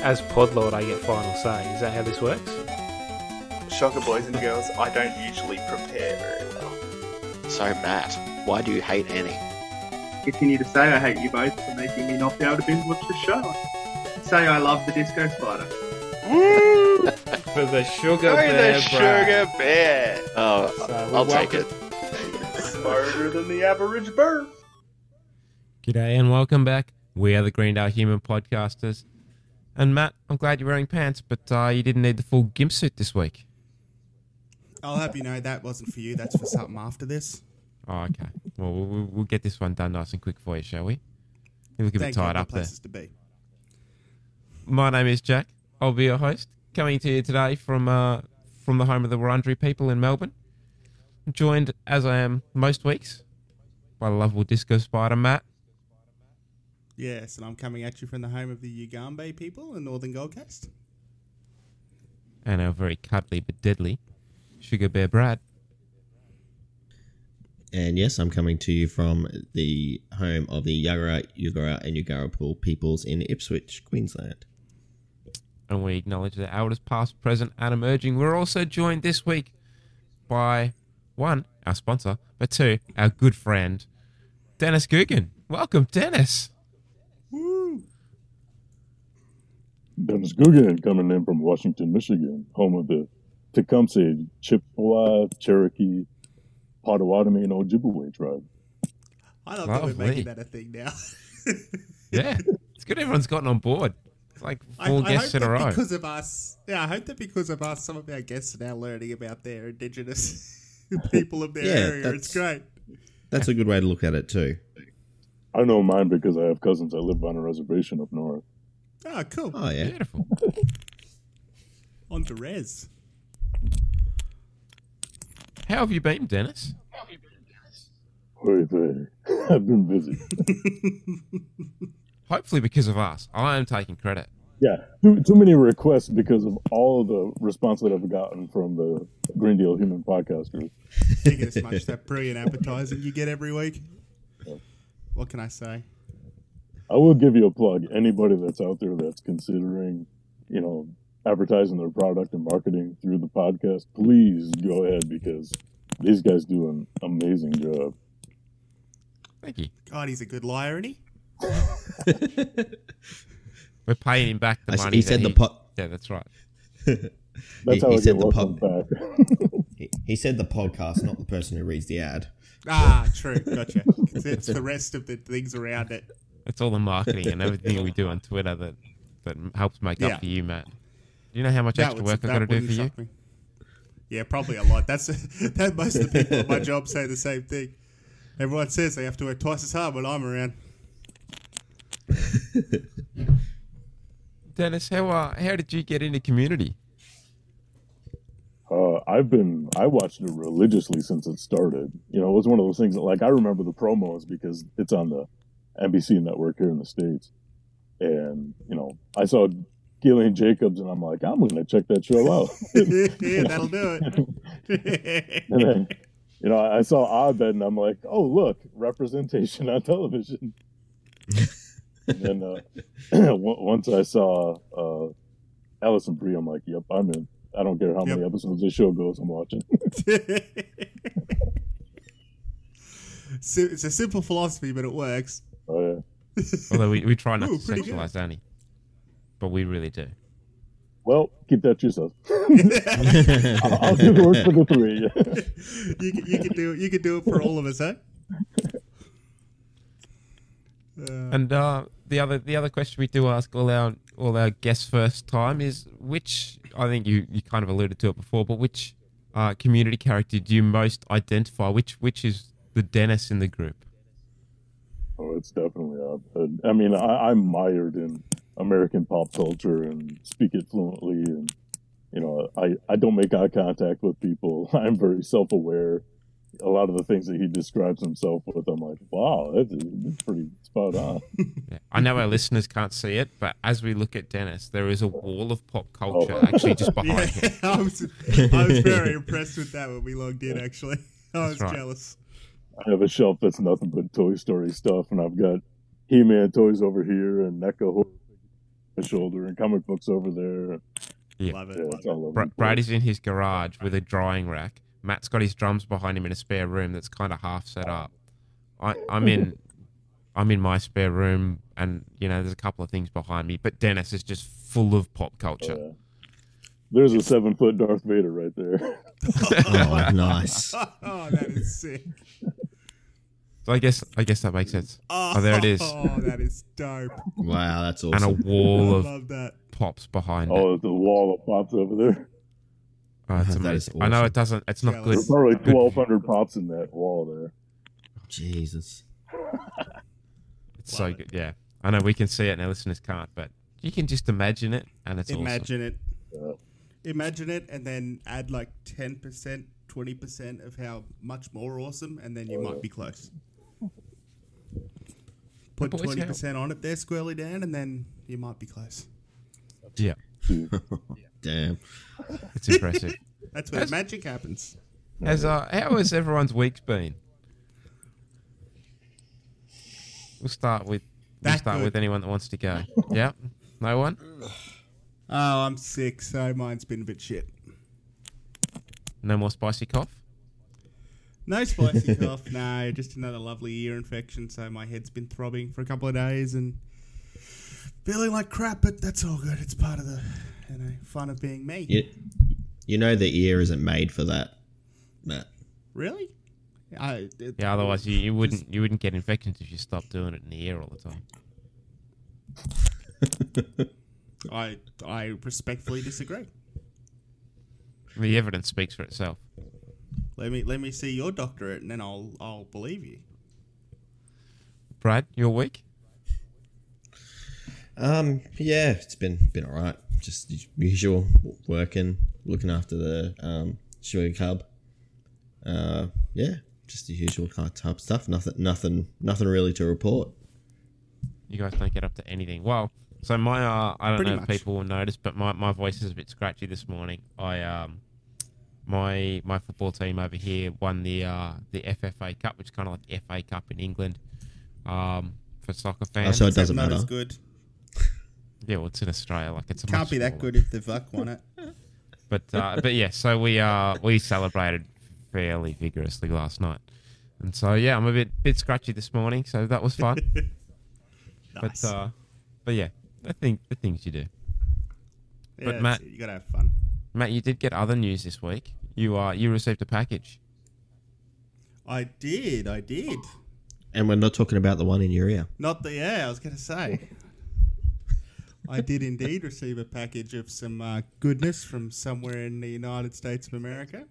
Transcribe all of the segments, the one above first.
as Podlord, I get final say. Is that how this works? Shocker, boys and girls, I don't usually prepare very well. So, Matt, why do you hate Annie? Continue to say I hate you both for making me not be able to binge watch the show. Say I love the Disco Spider. Woo! For the sugar Go bear, the sugar bear! Oh, So I'll we take it. Smarter than the average bird. G'day and welcome back. We are the Greendale Human Podcasters. And Matt, I'm glad you're wearing pants, but uh, you didn't need the full gimp suit this week. I'll have you know that wasn't for you. That's for something after this. Oh, okay. Well, we'll, we'll get this one done nice and quick for you, shall we? You look a bit tied up there. to be. My name is Jack. I'll be your host, coming to you today from uh, from the home of the Wurundjeri people in Melbourne. I'm joined, as I am most weeks, by the lovable disco spider Matt. Yes, and I'm coming at you from the home of the Yugambeh people in Northern Gold Coast. and our very cuddly but deadly Sugar Bear Brad. And yes, I'm coming to you from the home of the Yagara, Yugara, and Yugarapul peoples in Ipswich, Queensland. and we acknowledge their elders past, present, and emerging. We're also joined this week by one, our sponsor, but two, our good friend, Dennis Guggen. Welcome, Dennis. Woo! Dennis Guggen coming in from Washington, Michigan, home of the Tecumseh, Chippewa, Cherokee, Potawatomi, and Ojibwe tribe. I love that we're making that a thing now. Yeah, it's good everyone's gotten on board. It's like I, four I guests hope in a row. because of us, yeah, I hope that because of us, some of our guests are now learning about their indigenous people of their Yeah, area. It's that's- great. That's a good way to look at it too. I know mine because I have cousins that live on a reservation up north. Oh, cool. Oh yeah, Beautiful. On to res. How have you been, Dennis? Very, very. I've been busy. Hopefully because of us. I am taking credit. Yeah, too, too many requests because of all of the response that I've gotten from the Greendale Human Podcasters. You get as much that brilliant advertising you get every week. What can I say? I will give you a plug. Anybody that's out there that's considering, you know, advertising their product and marketing through the podcast, please go ahead because these guys do an amazing job. Thank you. God, he's a good liar, isn't he? We're paying him back the I s- money. he that said the pot. Yeah, that's right. That's He- how he I said the welcomed back. He, he said the podcast, not the person who reads the ad. Ah, true. Gotcha. It's, it's the rest of the things around it. It's all the marketing and everything we do on Twitter that, that helps make Yeah. up for you, Matt. Do you know how much extra would- work I've got to do for you? me. Yeah, probably a lot. That's that. Most of the people at my job say the same thing. Everyone says they have to work twice as hard when I'm around. Dennis, how uh, how did you get into community? Uh, I've been I watched it religiously since it started. You know, it was one of those things that like I remember the promos because it's on the NBC network here in the states, and you know I saw Gillian Jacobs and I'm like I'm going to check that show out. yeah, that'll do it. and then you know I saw Abed and I'm like oh look representation on television. and then uh, once I saw uh, Alison Brie, I'm like yep I'm in. I don't care how many episodes this show goes, I'm watching. It's a simple philosophy, but it works. Oh yeah. Although we, we try not Ooh, to pretty good. sexualize Annie, but we really do. Well, keep that to yourself. I'll, I'll do the work for the three. you, can, you can do it. You can do it for all of us, huh? Uh, And uh, the other the other question we do ask all our all our guests first time is which I think you, you kind of alluded to it before, but which uh, community character do you most identify? Which which is the Dennis in the group? Oh, it's definitely up. I mean, I, I'm mired in American pop culture and speak it fluently, and you know, I I don't make eye contact with people. I'm very self aware. A lot of the things that he describes himself with, I'm like, wow, that's, that's pretty spot on. Yeah. I know our listeners can't see it, but as we look at Dennis, there is a wall of pop oh. culture Oh. actually just behind yeah, him. I was, I was very impressed with that when we logged in. Actually, I was right. jealous. I have a shelf that's nothing but Toy Story stuff, and I've got He-Man toys over here and NECA horror my shoulder and comic books over there. Yeah. Love it. Yeah, love it. all over Bra- the. Brady's in his garage with a drying rack. Matt's got his drums behind him in a spare room that's kind of half set up. I, I'm in, I'm in my spare room, and you know, there's a couple of things behind me. But Dennis is just full of pop culture. Oh, yeah. There's a seven foot Darth Vader right there. Oh, nice. Oh, that is sick. So I guess, I guess that makes sense. Oh, there it is. Oh, that is dope. Wow, that's awesome. And a wall I of love that. pops behind oh, it. Oh, the wall of pops over there. Oh, that's That is amazing. I know it doesn't. It's not good. Jealous. There's probably 1,200 pops in that wall there. Jesus. It's so good. Yeah, I know we can see it, and our listeners can't, but you can just imagine it, and it's awesome. Imagine it. Yeah. Imagine it, and then add like ten percent, twenty percent of how much more awesome, and then you oh, might be close. Put twenty percent on it there, squarely down, and then you might be close. Yeah, Damn. it's impressive. That's where That's- magic happens. Has uh, how has everyone's weeks been? We'll start with we'll That start good. with anyone that wants to go. yeah, no one. Oh, I'm sick, so mine's been a bit shit. No more spicy cough. No spicy cough, no, just another lovely ear infection. So my head's been throbbing for a couple of days and feeling like crap, but that's all good. It's part of the you know fun of being me. You, you know the ear isn't made for that, Matt. Really? I, it, Yeah, otherwise you, you wouldn't you wouldn't get infections if you stopped doing it in the ear all the time. I I respectfully disagree. The evidence speaks for itself. Let me let me see your doctorate, and then I'll I'll believe you. Brad, your week? Um, yeah, it's been been alright. Just usual working, looking after the um sugar cub. Uh, yeah, just the usual kind of type stuff. Nothing, nothing, nothing really to report. You guys don't get up to anything. Well, so my uh, I don't Pretty know much. if people will notice, but my, my voice is a bit scratchy this morning. I um my my football team over here won the uh the FFA Cup, which is kind of like FA Cup in England. Um, for soccer Oh, fans. so it doesn't not matter. as good. yeah, well, it's in Australia. Like it's a Can't be that smaller- good if the Vuck won it. But uh, but yeah, so we uh we celebrated fairly vigorously last night, and so yeah, I'm a bit bit scratchy this morning, so that was fun. Nice. But uh, but yeah, I think the things you do. Yeah, but Matt- it, you gotta have fun. Matt, you did get other news this week. You uh you received a package. I did, I did. And we're not talking about the one in your ear. Not the yeah, I was gonna say. I did indeed receive a package of some uh, goodness from somewhere in the United States of America.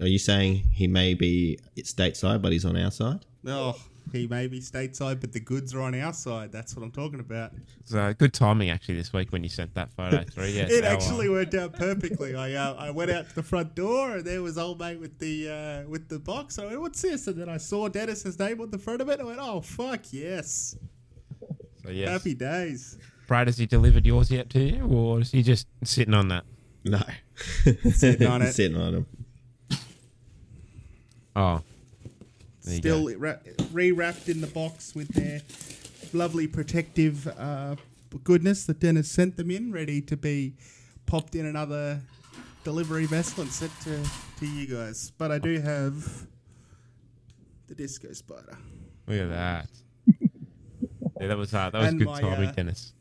Are you saying he may be stateside, but he's on our side? Oh, he may be stateside, but the goods are on our side. That's what I'm talking about. It's uh, good timing actually this week when you sent that photo through. Yeah, It so, uh, actually worked out perfectly. I uh, I went out to the front door and there was old mate with the uh, with the box. I went, "What's this?" And then I saw Dennis's name on the front of it. I went, "Oh fuck yes, so yes. happy days." Brad, has he delivered yours yet to you, or is he just sitting on that? No. Sitting on it. Sitting on him. Oh, There you Still ra- re-wrapped in the box with their lovely protective uh, goodness that Dennis sent them in, ready to be popped in another delivery vessel and sent to, to you guys. But I do have the disco spider. look at that. yeah, that was uh, that was And good my, timing, uh, Dennis.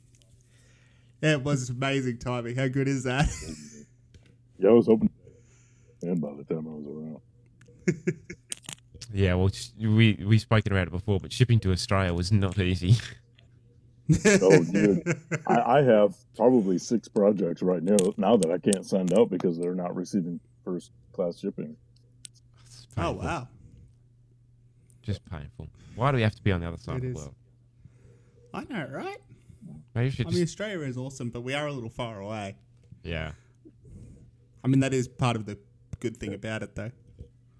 Yeah, it was amazing timing. How good is that? Yeah, I was hoping. And by the time I was around, Yeah, well, sh- we we spoken about it before, but shipping to Australia was not easy. oh, dude, I, I have probably six projects right now now that I can't send out because they're not receiving first class shipping. It's oh painful. wow! just painful. Why do we have to be on the other side It of the is. world? I know, right? Maybe we should I just mean, Australia is awesome, but we are a little far away. yeah. I mean, that is part of the good thing about it, though.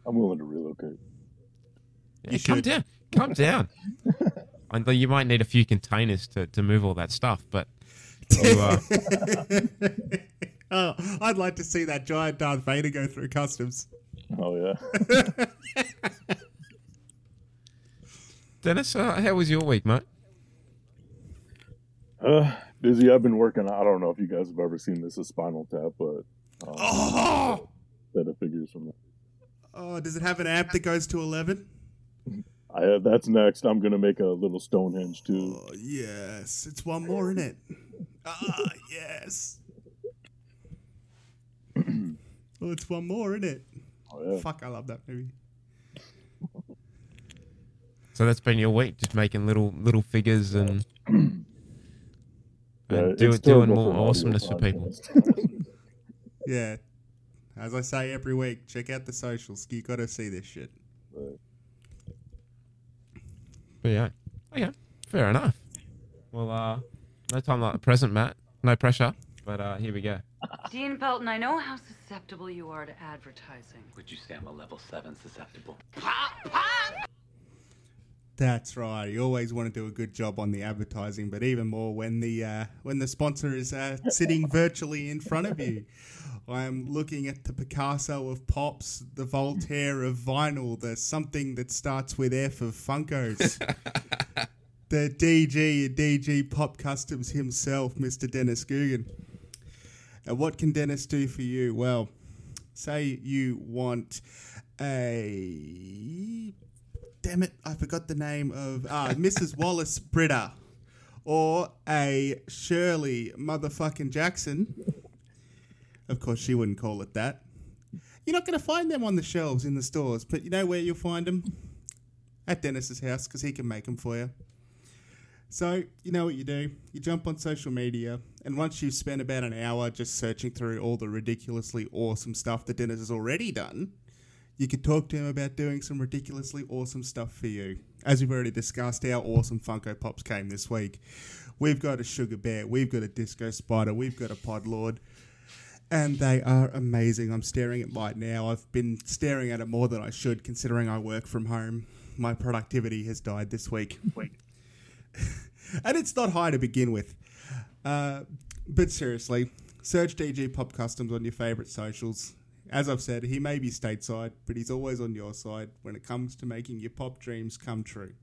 I'm willing to relocate. Yeah, You come should. down, come down. I know you might need a few containers to, to move all that stuff, but you, uh, oh, I'd like to see that giant Darth Vader go through customs. Oh yeah, Dennis, uh, how was your week, mate? Uh, Dizzy, I've been working. I don't know if you guys have ever seen this as Spinal Tap, but um, Oh! set of figures from that. Oh, does it have an app that goes to 11? I, uh, that's next. I'm gonna make a little Stonehenge too. Oh, yes. It's one more in it. Ah, yes. oh, it's one more in it. Oh, yeah. Fuck, I love that movie. So that's been your week, just making little little figures and, and Yeah, do, it's doing more for an audio awesomeness for people. Yeah. As I say every week, check out the socials. You got to see this shit. But yeah, okay, fair enough. Well, uh, no time like the present, Matt. No pressure, but uh, here we go. Dean Pelton, I know how susceptible you are to advertising. Would you say I'm a level 7 susceptible? That's right. You always want to do a good job on the advertising, but even more when the uh, when the sponsor is uh, sitting virtually in front of you. I am looking at the Picasso of pops, the Voltaire of vinyl, the something that starts with F of Funkos. the DG, DG Pop Customs himself, Mr. Dennis Guggen. And what can Dennis do for you? Well, say you want a damn it, I forgot the name of uh, Mrs. Wallace Britta or a Shirley motherfucking Jackson. Of course, she wouldn't call it that. You're not going to find them on the shelves in the stores, but you know where you'll find them? At Dennis's house, because he can make them for you. So, you know what you do? You jump on social media, and once you've spent about an hour just searching through all the ridiculously awesome stuff that Dennis has already done, you could talk to him about doing some ridiculously awesome stuff for you. As we've already discussed, our awesome Funko Pops came this week. We've got a Sugar Bear, we've got a Disco Spider, we've got a Pod Lord, and they are amazing. I'm staring at mine now. I've been staring at it more than I should, considering I work from home. My productivity has died this week. and it's not high to begin with. Uh, but seriously, search DG Pop Customs on your favourite socials. As I've said, he may be stateside, but he's always on your side when it comes to making your pop dreams come true.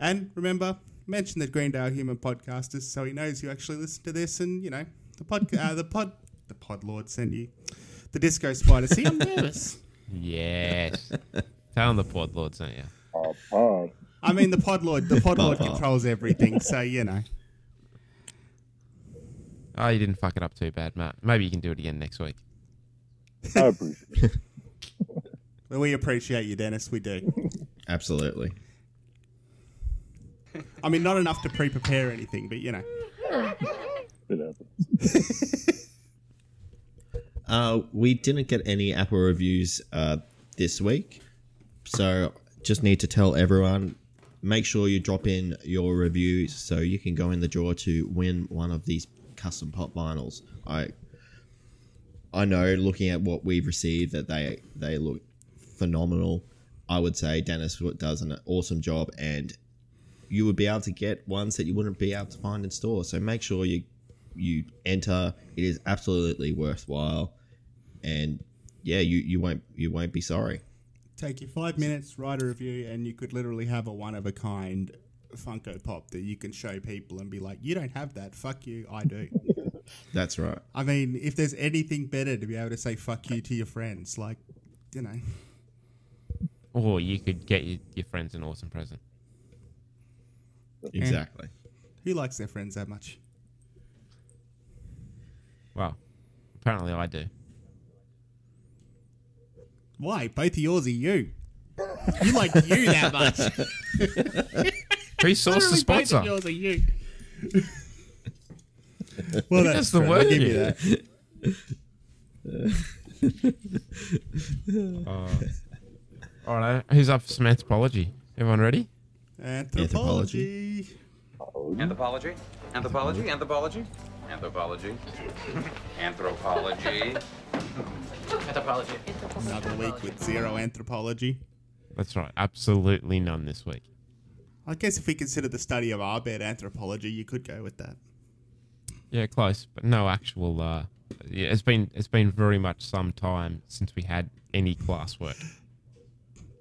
And remember, mention the Greendale Human Podcasters so he knows you actually listen to this and, you know, the pod, uh, the pod, the pod lord sent you. The Disco Spider. See, I'm nervous. Yes. Tell him the pod lord don't you? Uh, pod. I mean, the pod lord, the pod lord controls everything, so, you know. Oh, you didn't fuck it up too bad, Matt. Maybe you can do it again next week. I appreciate it. We appreciate you, Dennis. We do. Absolutely. I mean, not enough to pre-prepare anything, but you know. It happens. Uh, we didn't get any Apple reviews uh, this week, so just need to tell everyone make sure you drop in your reviews so you can go in the draw to win one of these custom pop vinyls. I I know looking at what we've received that they they look phenomenal. I would say Dennis does an awesome job, and you would be able to get ones that you wouldn't be able to find in store. So make sure you you enter. It is absolutely worthwhile, and yeah, you, you won't you won't be sorry. Take you five minutes, write a review, and you could literally have a one of a kind Funko Pop that you can show people and be like, "You don't have that. Fuck you. I do." That's right. I mean, if there's anything better to be able to say "fuck you" to your friends, like, you know, Or you could get your, your friends an awesome present. Exactly. who likes their friends that much? Well, apparently I do. Why? Both of yours are you. You like you that much. Who sourced the Literally both sponsor? of yours are you. Well, Who that's the true. Give you here? that. Uh, all right, who's up for some anthropology? Everyone ready? Anthropology. Anthropology? Anthropology? Anthropology? Anthropology? Anthropology? Anthropology. Another week with zero anthropology. That's right. Absolutely none this week. I guess if we consider the study of our bed anthropology, you could go with that. Yeah, close, but no actual. Uh, yeah, it's been it's been very much some time since we had any classwork.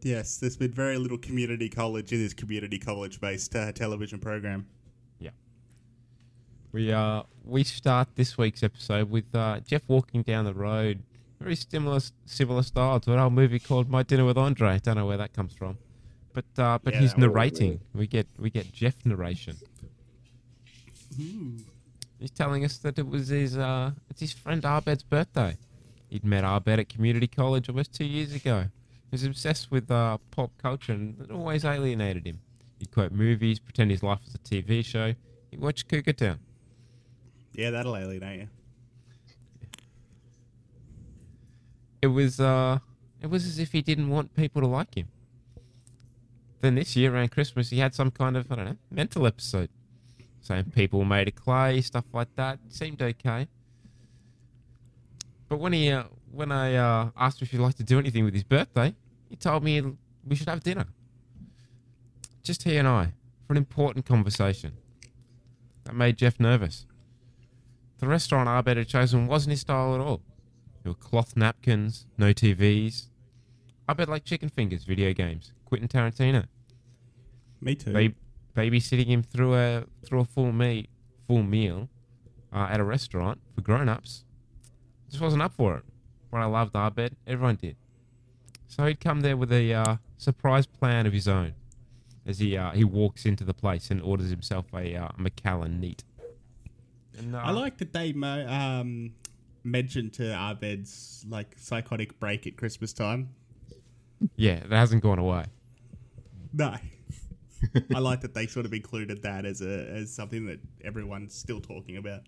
Yes, there's been very little community college in this community college based uh, television program. Yeah. We uh we start this week's episode with uh, Jeff walking down the road, very similar similar style to an old movie called My Dinner with Andre. Don't know where that comes from, but uh, but Yeah, he's that was narrating. We get we get Jeff narration. He's telling us that it was his uh it's his friend Abed's birthday. He'd met Abed at community college almost two years ago. He was obsessed with uh, pop culture and it always alienated him. He'd quote movies, pretend his life was a TV show. He'd watch Cougar Town. Yeah, that'll alienate you. It was uh it was as if he didn't want people to like him. Then this year around Christmas he had some kind of I don't know, mental episode. Saying people made of clay, stuff like that. Seemed okay. But when he uh, when I uh, asked him if he'd like to do anything with his birthday, he told me we should have dinner. Just he and I, for an important conversation. That made Jeff nervous. The restaurant Abed had chosen wasn't his style at all. There were cloth napkins, no TVs. Abed like chicken fingers, video games, Quentin Tarantino. Me too. Ba- babysitting him through a through a full meal full meal uh, at a restaurant for grown-ups just wasn't up for it. But I loved Abed. Everyone did. So he'd come there with a uh, surprise plan of his own as he uh, he walks into the place and orders himself a uh, Macallan neat. And, uh, I like that they mo- um, mentioned to Abed's like psychotic break at Christmas time. Yeah, that hasn't gone away. No. I like that they sort of included that as a as something that everyone's still talking about.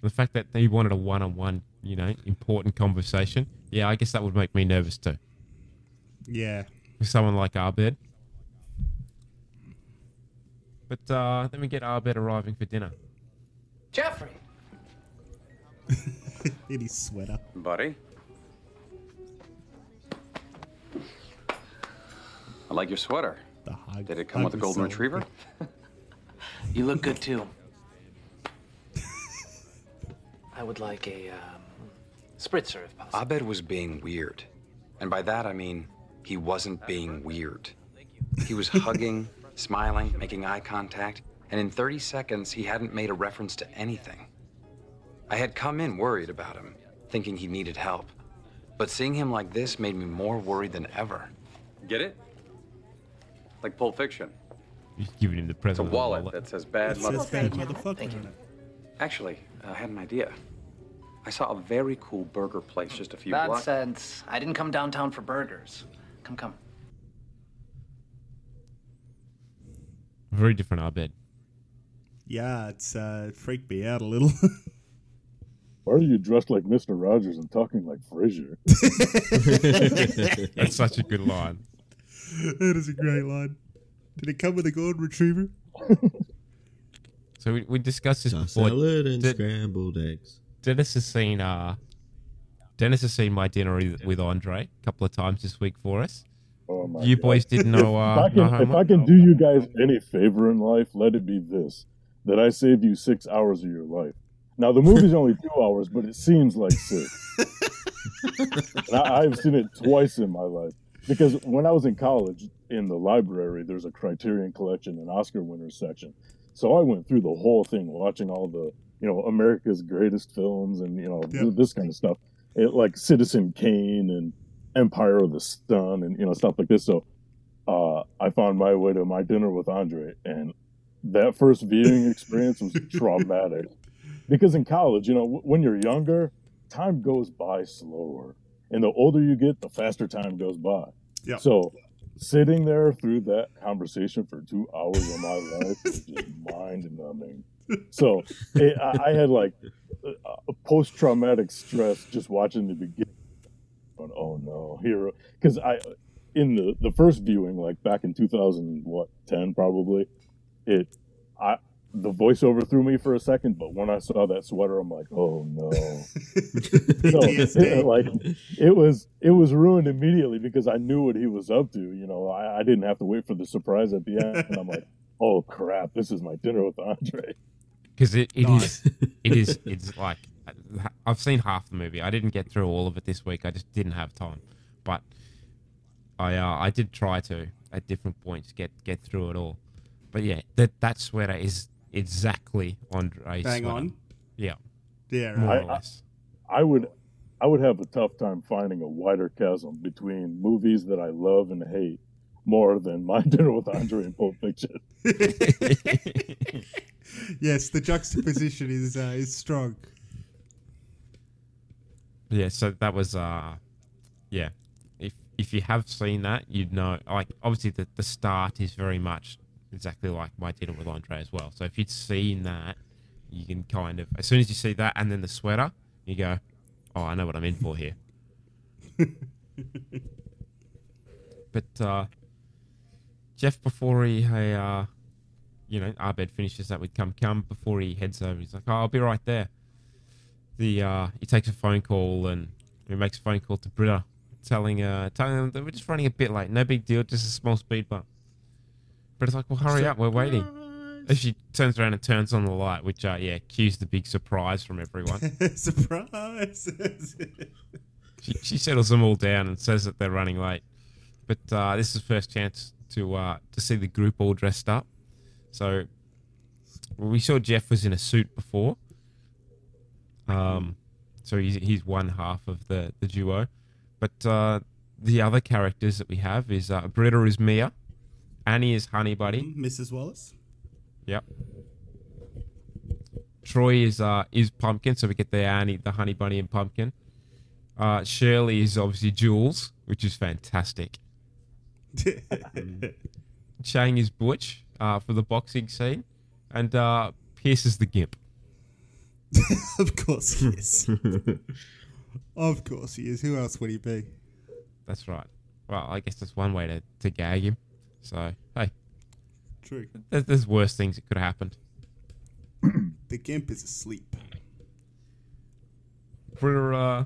The fact that they wanted a one-on-one, you know, important conversation. Yeah, I guess that would make me nervous too. Yeah. With someone like Abed. But uh, then we get Abed arriving for dinner. Jeffrey! In his sweater. Buddy? I like your sweater. The hug. Did it come with a golden was so- retriever? You look good too. I would like a um, spritzer if possible. Abed was being weird. And by that I mean he wasn't being weird. He was hugging, smiling, making eye contact, and in 30 seconds he hadn't made a reference to anything. I had come in worried about him, thinking he needed help. But seeing him like this made me more worried than ever. Get it? Like Pulp Fiction. He's giving him the It's a present. of the wallet that says bad It says motherfucker. bad motherfucker in it. Actually, I had an idea. I saw a very cool burger place just a few blocks. Nonsense. I didn't come downtown for burgers. Come, come. Very different Abed. Yeah, it's uh, freaked me out a little. Why are you dressed like Mr. Rogers and talking like Frasier? That's such a good line. that is a great line. Did it come with a golden retriever? So we, we discussed this Just before. salad and De- scrambled eggs. Dennis has seen uh, Dennis has seen my dinner with- with Andre a couple of times this week for us. Oh my You God. boys didn't know. Uh, if, I no can, if? I can do you guys any favor in life, let it be this: that I saved you six hours of your life. Now the movie's only two hours, but it seems like six. and I, I've seen it twice in my life because when I was in college, in the library, there's a Criterion Collection and Oscar winners section. So I went through the whole thing, watching all the you know America's greatest films and you know this kind of stuff, it, like Citizen Kane and Empire of the Sun and you know stuff like this. So uh, I found my way to my dinner with Andre, and that first viewing experience was traumatic. Because in college, you know, w- when you're younger, time goes by slower, and the older you get, the faster time goes by. Yeah. So sitting there through that conversation for two hours of my life was just mind numbing. So it, I, I had like a post traumatic stress just watching the beginning. Going, oh no, here because I in the the first viewing like back in 2000 what 10 probably it I the voiceover threw me for a second, but when I saw that sweater, I'm like, oh no. So, PTSD. like it was it was ruined immediately because I knew what he was up to. You know, I, I didn't have to wait for the surprise at the end. And I'm like, oh crap, this is my dinner with Andre. because it, it is it is it's like I've seen half the movie. I didn't get through all of it this week. I just didn't have time, but I uh, I did try to at different points get get through it all. But yeah, that that sweater is exactly Andre's. Bang sweater. on. Yeah. Yeah, More right. or less. I would, I would have a tough time finding a wider chasm between movies that I love and hate more than My Dinner with Andre and Pulp Fiction. yes, the juxtaposition is uh, is strong. Yeah, so that was uh yeah. If if you have seen that, you'd know like obviously the, the start is very much exactly like my dinner with Andre as well. So if you'd seen that, you can kind of as soon as you see that and then the sweater, you go, Oh, I know what I'm in for here. but uh Jeff before he hey, uh you know, Abed finishes that with come come before he heads over, he's like, Oh, I'll be right there the uh, he takes a phone call and he makes a phone call to Britta, telling uh telling them that we're just running a bit late. No big deal, just a small speed bump. Britta's like, well, hurry up, we're waiting. As she turns around and turns on the light, which uh yeah, cues the big surprise from everyone. Surprise! she, she settles them all down and says that they're running late. But uh, this is the first chance to uh, to see the group all dressed up. So we saw Jeff was in a suit before. Um, so he's he's one half of the the duo, but uh, the other characters that we have is uh, Britta is Mia, Annie is Honey Bunny, Mrs. Wallace. Yep. Troy is uh is Pumpkin, so we get the Annie, the Honey Bunny, and Pumpkin. Uh, Shirley is obviously Jules, which is fantastic. Chang is Butch uh, for the boxing scene, and uh, Pierce is the Gimp. of course he is. of course he is. Who else would he be? That's right. Well, I guess that's one way to, to gag him. So hey, True. there's, there's worse things that could have happened. The Gimp is asleep. Britta, uh,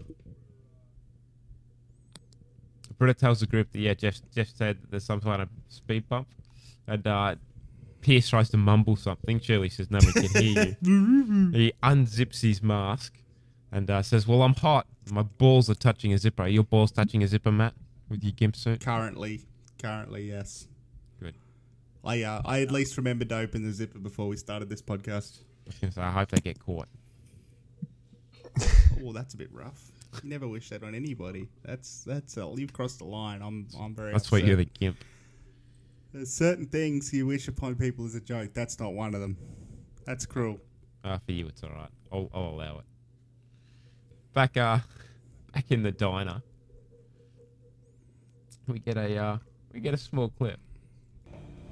Britta tells the group that yeah, Jeff Jeff said that there's some kind of speed bump, and uh, Pierce tries to mumble something. Shirley says no one can hear you. he unzips his mask and uh, says, "Well, I'm hot. My balls are touching a zipper. Are your balls touching a zipper, Matt, with your gimp suit?" Currently, currently, yes. I uh, I at least remembered to open the zipper before we started this podcast. I was gonna say, I hope they get caught. Oh, that's a bit rough. You never wish that on anybody. That's that's uh, you've crossed the line. I'm I'm very. That's why upset. you're the gimp. There's certain things you wish upon people as a joke. That's not one of them. That's cruel. Uh, for you, it's all right. I'll, I'll allow it. Back, uh, back in the diner, we get a, uh, we get a small clip.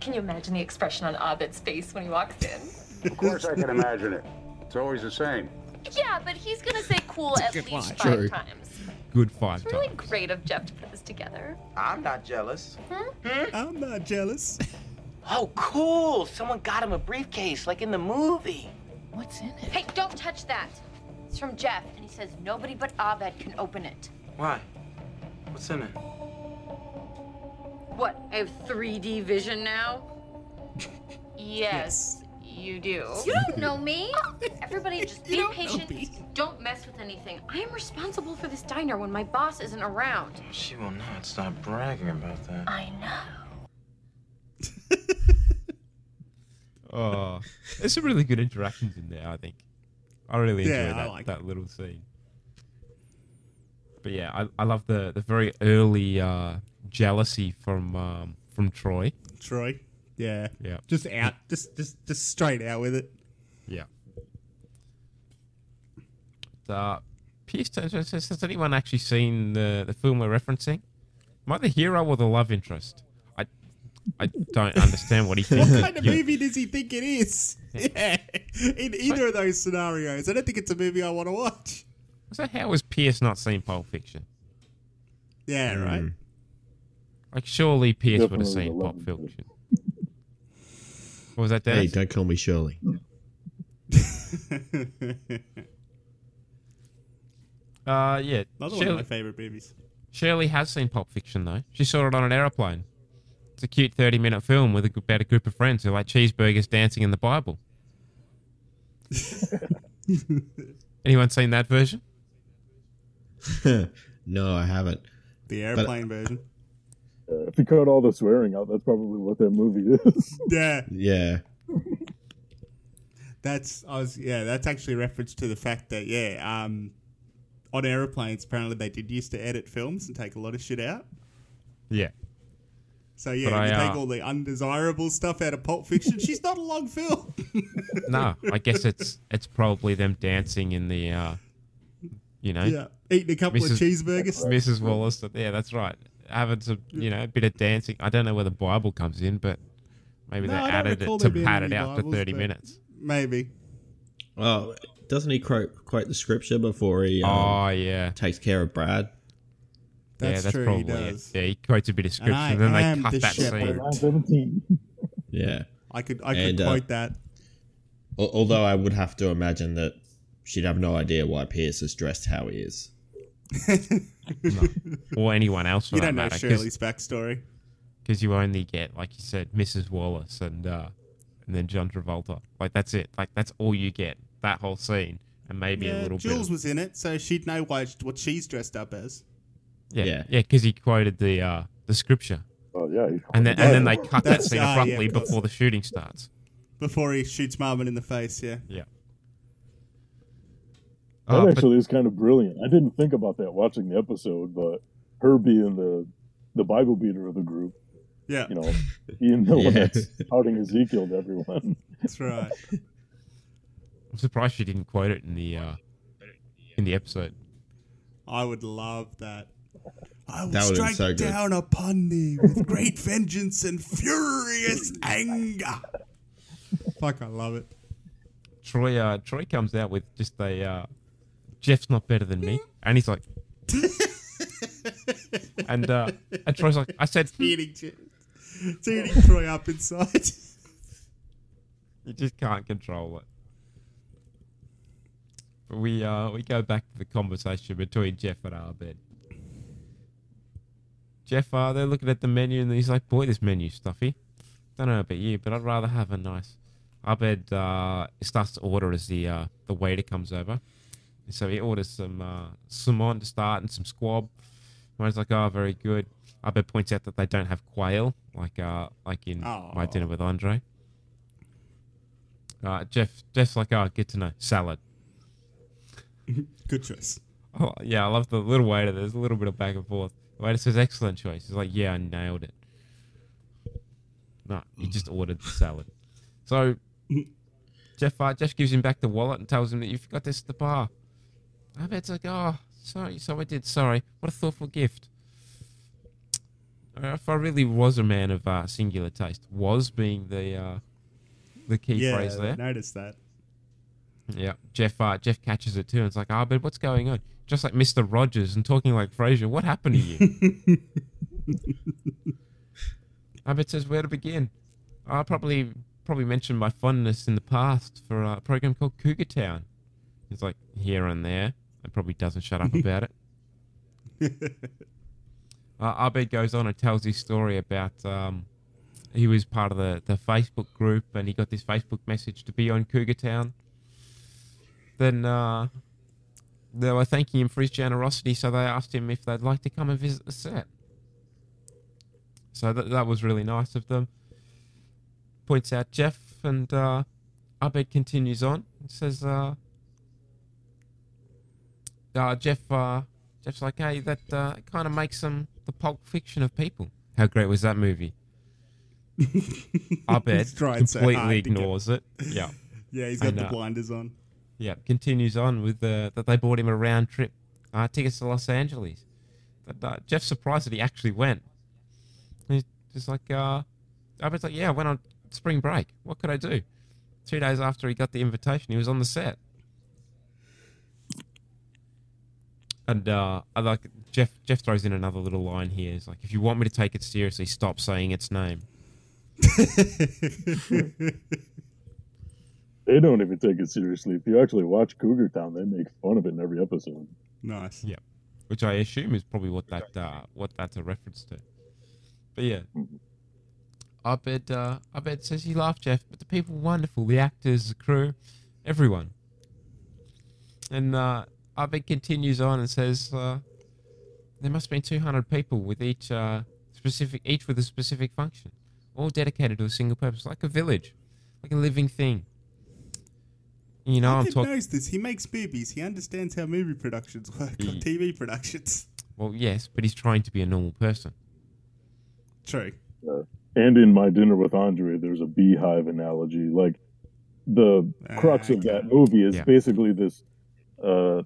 Can you imagine the expression on Abed's face when he walks in? Of course I can imagine it. It's always the same. Yeah, but he's gonna say cool at least line. five True. times. Good five It's really great of Jeff to put this together. I'm not jealous. Hmm? Hmm? I'm not jealous. Oh, cool. Someone got him a briefcase like in the movie. What's in it? Hey, don't touch that. It's from Jeff, and he says nobody but Abed can open it. Why? What's in it? What? I have 3D vision now? Yes, you do. You don't know me. Everybody just be patient. Don't mess with anything. I am responsible for this diner when my boss isn't around. She will not stop bragging about that. I know. Oh, there's some really good interactions in there. I think I really enjoy Yeah, I that like that little scene. But yeah, I, I love the the very early uh, jealousy from um, from Troy. Troy. Yeah. Yeah. Just out. Just just just straight out with it. Yeah. Uh, Pierce turns around and "Has anyone actually seen the the film we're referencing? Am I the hero or the love interest? I I don't understand what he What kind of movie does he think it is? Yeah. In either of those scenarios, I don't think it's a movie I want to watch. So how has Pierce not seen Pulp Fiction? Yeah, right. Like surely Pierce would have seen the Pulp Fiction. What was that, Hey, don't call me Shirley. Uh, yeah. Another one of Shirley, my favorite movies. Shirley has seen Pulp Fiction though. She saw it on an aeroplane. It's a cute thirty-minute film with a, about a group of friends who like cheeseburgers dancing in the Bible. Anyone seen that version? no, I haven't. The But- airplane version. Uh, if you cut all the swearing out, that's probably what that movie is. Yeah. Yeah. That's I was yeah. That's actually a reference to the fact that yeah, um, on aeroplanes apparently they did used to edit films and take a lot of shit out. Yeah. So yeah, But if you I, take uh, all the undesirable stuff out of Pulp Fiction. she's not a long film. no, I guess it's it's probably them dancing in the, uh, you know, Yeah, eating a couple of cheeseburgers. Mrs. Wallace, yeah, that's right. Having some, you know, a bit of dancing. I don't know where the Bible comes in, but maybe No, they don't added it to being pad it out Bibles, to thirty minutes. Maybe. Oh, doesn't he quote quote the scripture before he? Um, Oh, yeah. takes care of Brad. yeah, That's that's true, he probably it. does. Yeah, he quotes a bit of scripture, I and then am they cut the that shepherd. scene. Yeah, I could I could And, uh, quote that. Although I would have to imagine that she'd have no idea why Pierce is dressed how he is. or anyone else for You don't know matter. Shirley's backstory. Because you only get, like you said, Mrs. Wallace and uh, and then John Travolta. Like that's it. Like that's all you get. That whole scene, and maybe a Yeah, little Jules bit. was in it, so she'd know why, what she's dressed up as. Yeah, yeah, because he quoted the uh, the scripture. Oh yeah, and then and then they cut that That's- scene ah, yeah, abruptly of course. before the shooting starts. Before he shoots Marmon in the face, yeah. Yeah. That Uh, but- actually is kind of brilliant. I didn't think about that watching the episode, but her being the the Bible beater of the group, Yeah. you know, being the one Yeah. that's outing Ezekiel to everyone. That's right. I'm surprised she didn't quote it in the uh, in the episode. I would love that. I will That would've strike so good. down upon thee with great vengeance and furious anger. Fuck, I love it. Troy uh, Troy comes out with just a uh, Jeff's not better than me, and he's like, and uh, and Troy's like, I said, eating, eating Troy up inside. you just can't control it. But we uh we go back to the conversation between Jeff and Abed. Jeff, uh, they're looking at the menu and he's like, "Boy, this menu's stuffy." Don't know about you, but I'd rather have a nice. Abed uh, starts to order as the uh, the waiter comes over, so he orders some uh, salmon to start and some squab. Mine's like, "Oh, very good." Abed points out that they don't have quail, like uh, like in my dinner with Andre. Uh, Jeff, Jeff's like, "Oh, good to know, salad." Good choice. Oh, yeah, I love the little waiter. There's a little bit of back and forth. The waiter says, excellent choice. He's like, yeah, I nailed it. No, he just ordered the salad. So Jeff uh, Jeff gives him back the wallet and tells him that you forgot this at the bar. Abed's like, oh, sorry, so I did. Sorry. What a thoughtful gift. Uh, if I really was a man of uh, singular taste, was being the uh, the key yeah, phrase there. I noticed that. Yeah, Jeff. Uh, Jeff catches it too, and it's like, "Ah, but what's going on?" Just like Mister Rogers and talking like Frasier. What happened to you? Abed says, "Where to begin?" I probably probably mentioned my fondness in the past for a program called Cougar Town. He's like here and there, probably doesn't shut up about it. Uh, Abed goes on and tells his story about um, he was part of the, the Facebook group and he got this Facebook message to be on Cougar Town. Then uh, they were thanking him for his generosity, so they asked him if they'd like to come and visit the set. So that, that was really nice of them. Points out Jeff and uh, Abed continues on. And says, uh, uh, Jeff, uh, Jeff's like, hey, that uh, kind of makes them the Pulp Fiction of people. How great was that movie? Trying so completely get- ignores it. Yeah. Yeah, he's got And, the uh, blinders on. Yeah, continues on with uh, that they bought him a round trip uh, tickets to Los Angeles. But uh, Jeff's surprised that he actually went. He's just like, uh, Abed's like, yeah, I went on spring break. What could I do? Two days after he got the invitation, he was on the set. And uh, I like Jeff. Jeff throws in another little line here. He's like, "If you want me to take it seriously, stop saying its name." They don't even take it seriously. If you actually watch Cougar Town, they make fun of it in every episode. Nice. Yeah, which I assume is probably what that uh, what that's a reference to. But yeah, Abed uh, Abed says he laughed, Jeff, but the people were wonderful. The actors, the crew, everyone. And uh, Abed continues on and says uh, there must have been 200 people with each uh, specific, each with a specific function, all dedicated to a single purpose, like a village, like a living thing. You know, I'm talking. knows this. He makes movies. He understands how movie productions work on He- TV productions. Well, yes, but he's trying to be a normal person. True. Uh, and in my dinner with Andre, there's a beehive analogy. Like the crux of that movie is Yeah. basically this uh,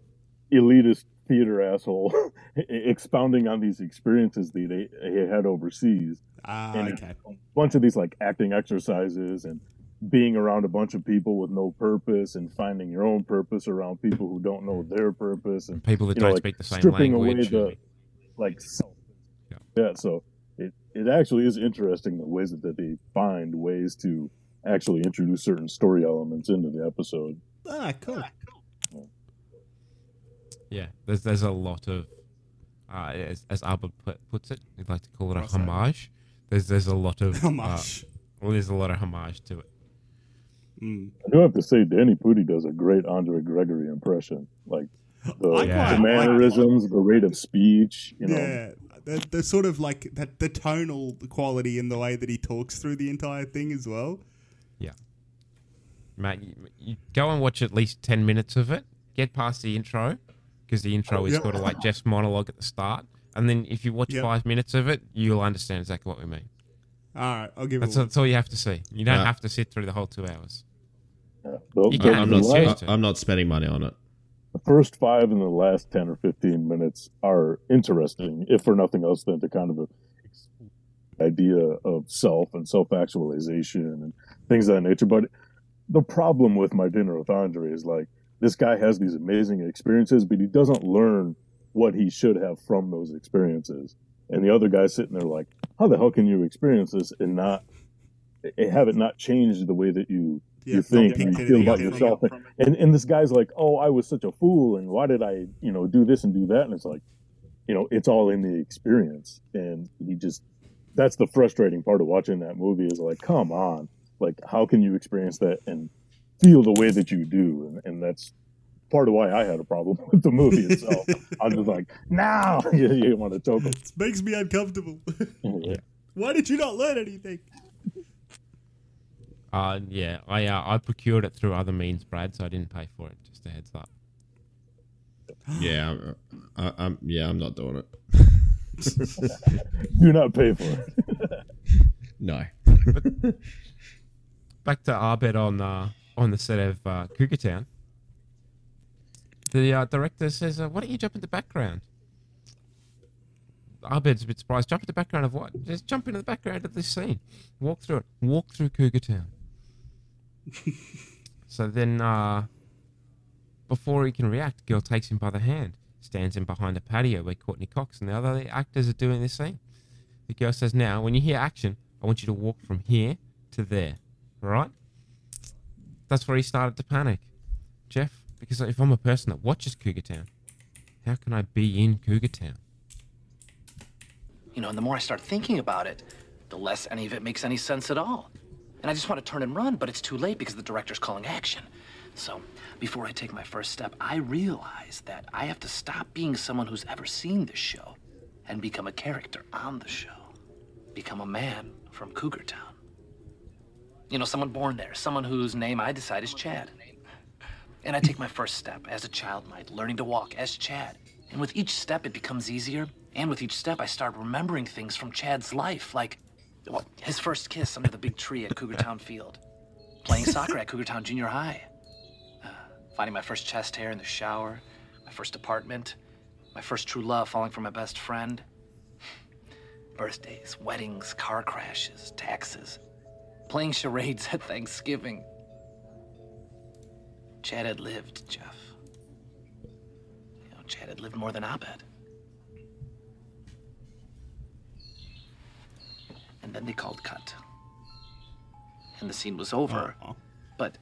elitist theater asshole expounding on these experiences that he, he had overseas. Ah, and okay. a bunch of these like acting exercises and being around a bunch of people with no purpose and finding your own purpose around people who don't know their purpose and People that you know, don't like, speak the same stripping language away the like self. Yeah. so it, it actually is interesting the ways that, that they find ways to actually introduce certain story elements into the episode. Ah, cool. Yeah, there's there's a lot of, uh, as, as Albert put, puts it, he'd like to call it a What's that? homage. There's there's a lot of Homage. Uh, well, there's a lot of homage to it. I do have to say, Danny Pudi does a great Andre Gregory impression. Like the, I the quite like mannerisms, the rate of speech. You know, Yeah, the, the sort of like that the tonal quality in the way that he talks through the entire thing as well. Yeah, Matt, you, you go and watch at least ten minutes of it. Get past the intro because the intro is Yep. sort of like Jeff's monologue at the start, and then if you watch Yep. five minutes of it, you'll understand exactly what we mean. All right, I'll give That's, it. a that's all you have to see. You don't Yeah. have to sit through the whole two hours. The- You can. I'm not. Last- I'm not spending money on it. the first five and the last 10 or 15 minutes are interesting, if for nothing else than to kind of a idea of self and self actualization and things of that nature. But the problem with my dinner with Andre is like this guy has these amazing experiences, but he doesn't learn what he should have from those experiences. And the other guy's sitting there like, how the hell can you experience this and not eh, have it not change the way that you Yeah, you think and you feel about yourself? And and this guy's like, oh, I was such a fool, and why did I, you know, do this and do that? And it's like, you know, it's all in the experience, and he just that's the frustrating part of watching that movie is like, come on, like how can you experience that and feel the way that you do? And, and that's part of why I had a problem with the movie itself. I'm just like, now you, you want to choke him. It makes me uncomfortable. Yeah. Why did you not learn anything? Uh, yeah, I uh, I procured it through other means, Brad, so I didn't pay for it. Just a heads up. Yeah, I'm, I, I'm. Yeah, I'm not doing it. Do not pay for it. No. Back to our Abed on uh, on the set of uh, Cougar Town. The uh, director says, uh, "Why don't you jump in the background?" Abed's a bit surprised. Jump in the background of what? Just jump into the background of this scene. Walk through it. Walk through Cougar Town. so then, uh, before he can react, girl takes him by the hand, stands him behind a patio where Courteney Cox and the other actors are doing this scene. The girl says, "Now, when you hear action, I want you to walk from here to there. Right?" That's where he started to panic, Jeff. Because if I'm a person that watches Cougar Town, how can I be in Cougar Town? You know, and the more I start thinking about it, the less any of it makes any sense at all. And I just want to turn and run, but it's too late because the director's calling action. So, before I take my first step, I realize that I have to stop being someone who's ever seen this show and become a character on the show. Become a man from Cougar Town. You know, someone born there, someone whose name I decide is Chad. And I take my first step, as a child might, learning to walk as Chad. And with each step, it becomes easier. And with each step, I start remembering things from Chad's life, like what, his first kiss under the big tree at Cougar Town Field, playing soccer at Cougar Town Junior High, uh, finding my first chest hair in the shower, my first apartment, my first true love falling for my best friend, birthdays, weddings, car crashes, taxes, playing charades at Thanksgiving. Chad had lived, Jeff. You know, Chad had lived more than Abed. And then they called cut. And the scene was over. Uh-huh. But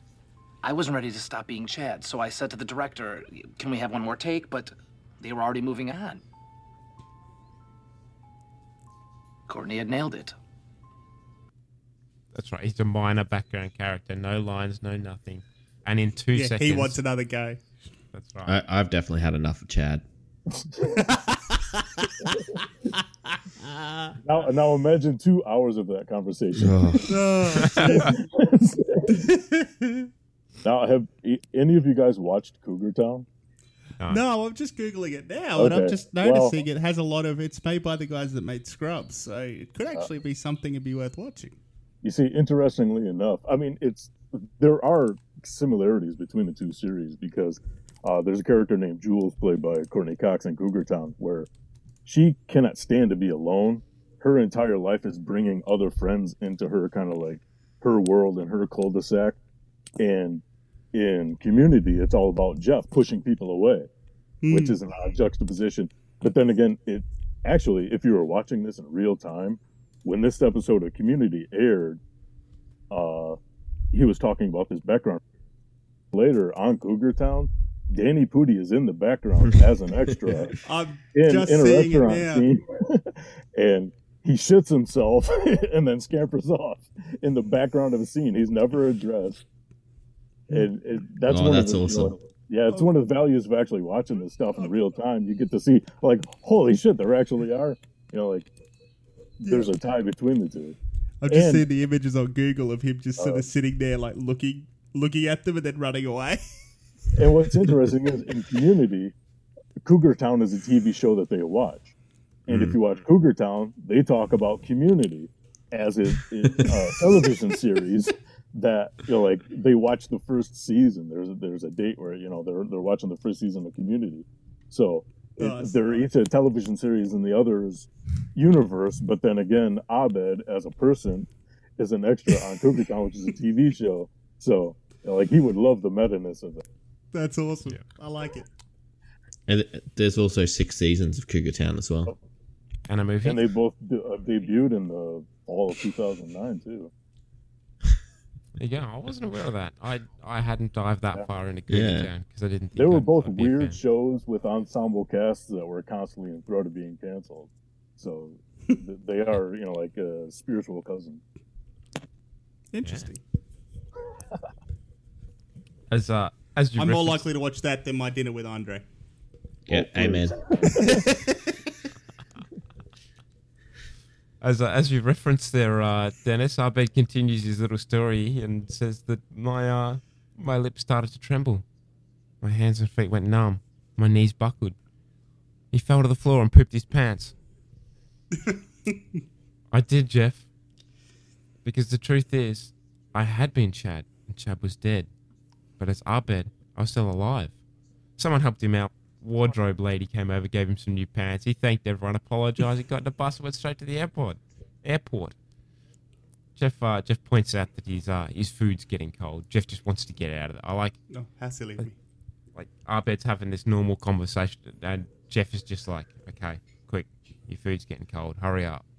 I wasn't ready to stop being Chad, so I said to the director, Can we have one more take? But they were already moving on. Courteney had nailed it. That's right. He's a minor background character. No lines, no nothing. And in two yeah, seconds, he wants another go. That's right. I, I've definitely had enough of Chad. Now, now imagine two hours of that conversation. Oh. Now, have any of you guys watched Cougar Town? No, I'm just googling it now, and I'm Okay, just well- noticing it has a lot of. It's made by the guys that made Scrubs, so it could uh, actually be something and be worth watching. You see, interestingly enough, I mean, it's there are similarities between the two series because uh, there's a character named Jules, played by Courteney Cox in Cougar Town, where she cannot stand to be alone. Her entire life is bringing other friends into her kind of like her world and her cul-de-sac. And in Community, it's all about Jeff pushing people away, which Hmm. is an odd juxtaposition. But then again, it actually, if you were watching this in real time, when this episode of Community aired, uh, he was talking about this background. Later on Cougar Town, Danny Pudi is in the background as an extra I'm in, just in a seeing it restaurant scene, and he shits himself and then scampers off in the background of a scene. He's never addressed, and, and that's Oh, one that's of the, awesome. You know, yeah, it's one of the values of actually watching this stuff in real time. You get to see, like, holy shit, there actually are, you know, like, there's a tie between the two. I've just And- seen the images on Google of him just sort Uh, of sitting there, like looking, looking at them and then running away. And what's interesting is in Community, Cougar Town is a TV show that they watch. And if you watch Cougar Town, they talk about Community as a, a television series that you know, like they watch the first season. There's a, there's a date where you know they're they're watching the first season of Community. So it- Oh, they're each a television series and the other's universe. But then again, Abed as a person is an extra on Cougar Town, which is a TV show. So you know, like he would love the meta ness of it. That's awesome. I like it. And there's also six seasons of Cougar Town as well. And a movie. And they both de- uh, debuted in the fall of 2009 too. Yeah. I wasn't aware of that. I I hadn't dived that far into Cougar Yeah. Town because I didn't. Think They were I'd- both I'd be weird shows with ensemble casts that were constantly in threat of being canceled. So they are, you know, like a spiritual cousin. Interesting. As uh, as you I'm more referenced- likely to watch that than my dinner with Andre. Yeah, amen. As uh, as you referenced there, uh, Dennis, Abed continues his little story and says that my uh, my lips started to tremble, my hands and feet went numb, my knees buckled. He fell to the floor and pooped his pants. I did, Jeff, because the truth is, I had been Chad and Chad was dead, but as Abed, I was still alive. Someone helped him out. Wardrobe lady came over, gave him some new pants. He thanked everyone, apologized. He got in the bus and went straight to the airport. Airport. Jeff uh, Jeff points out that his uh, his food's getting cold. Jeff just wants to get out of it. I like No, how silly of me. like Abed's having this normal conversation, and Jeff is just like, "Okay, your food's getting cold. Hurry up.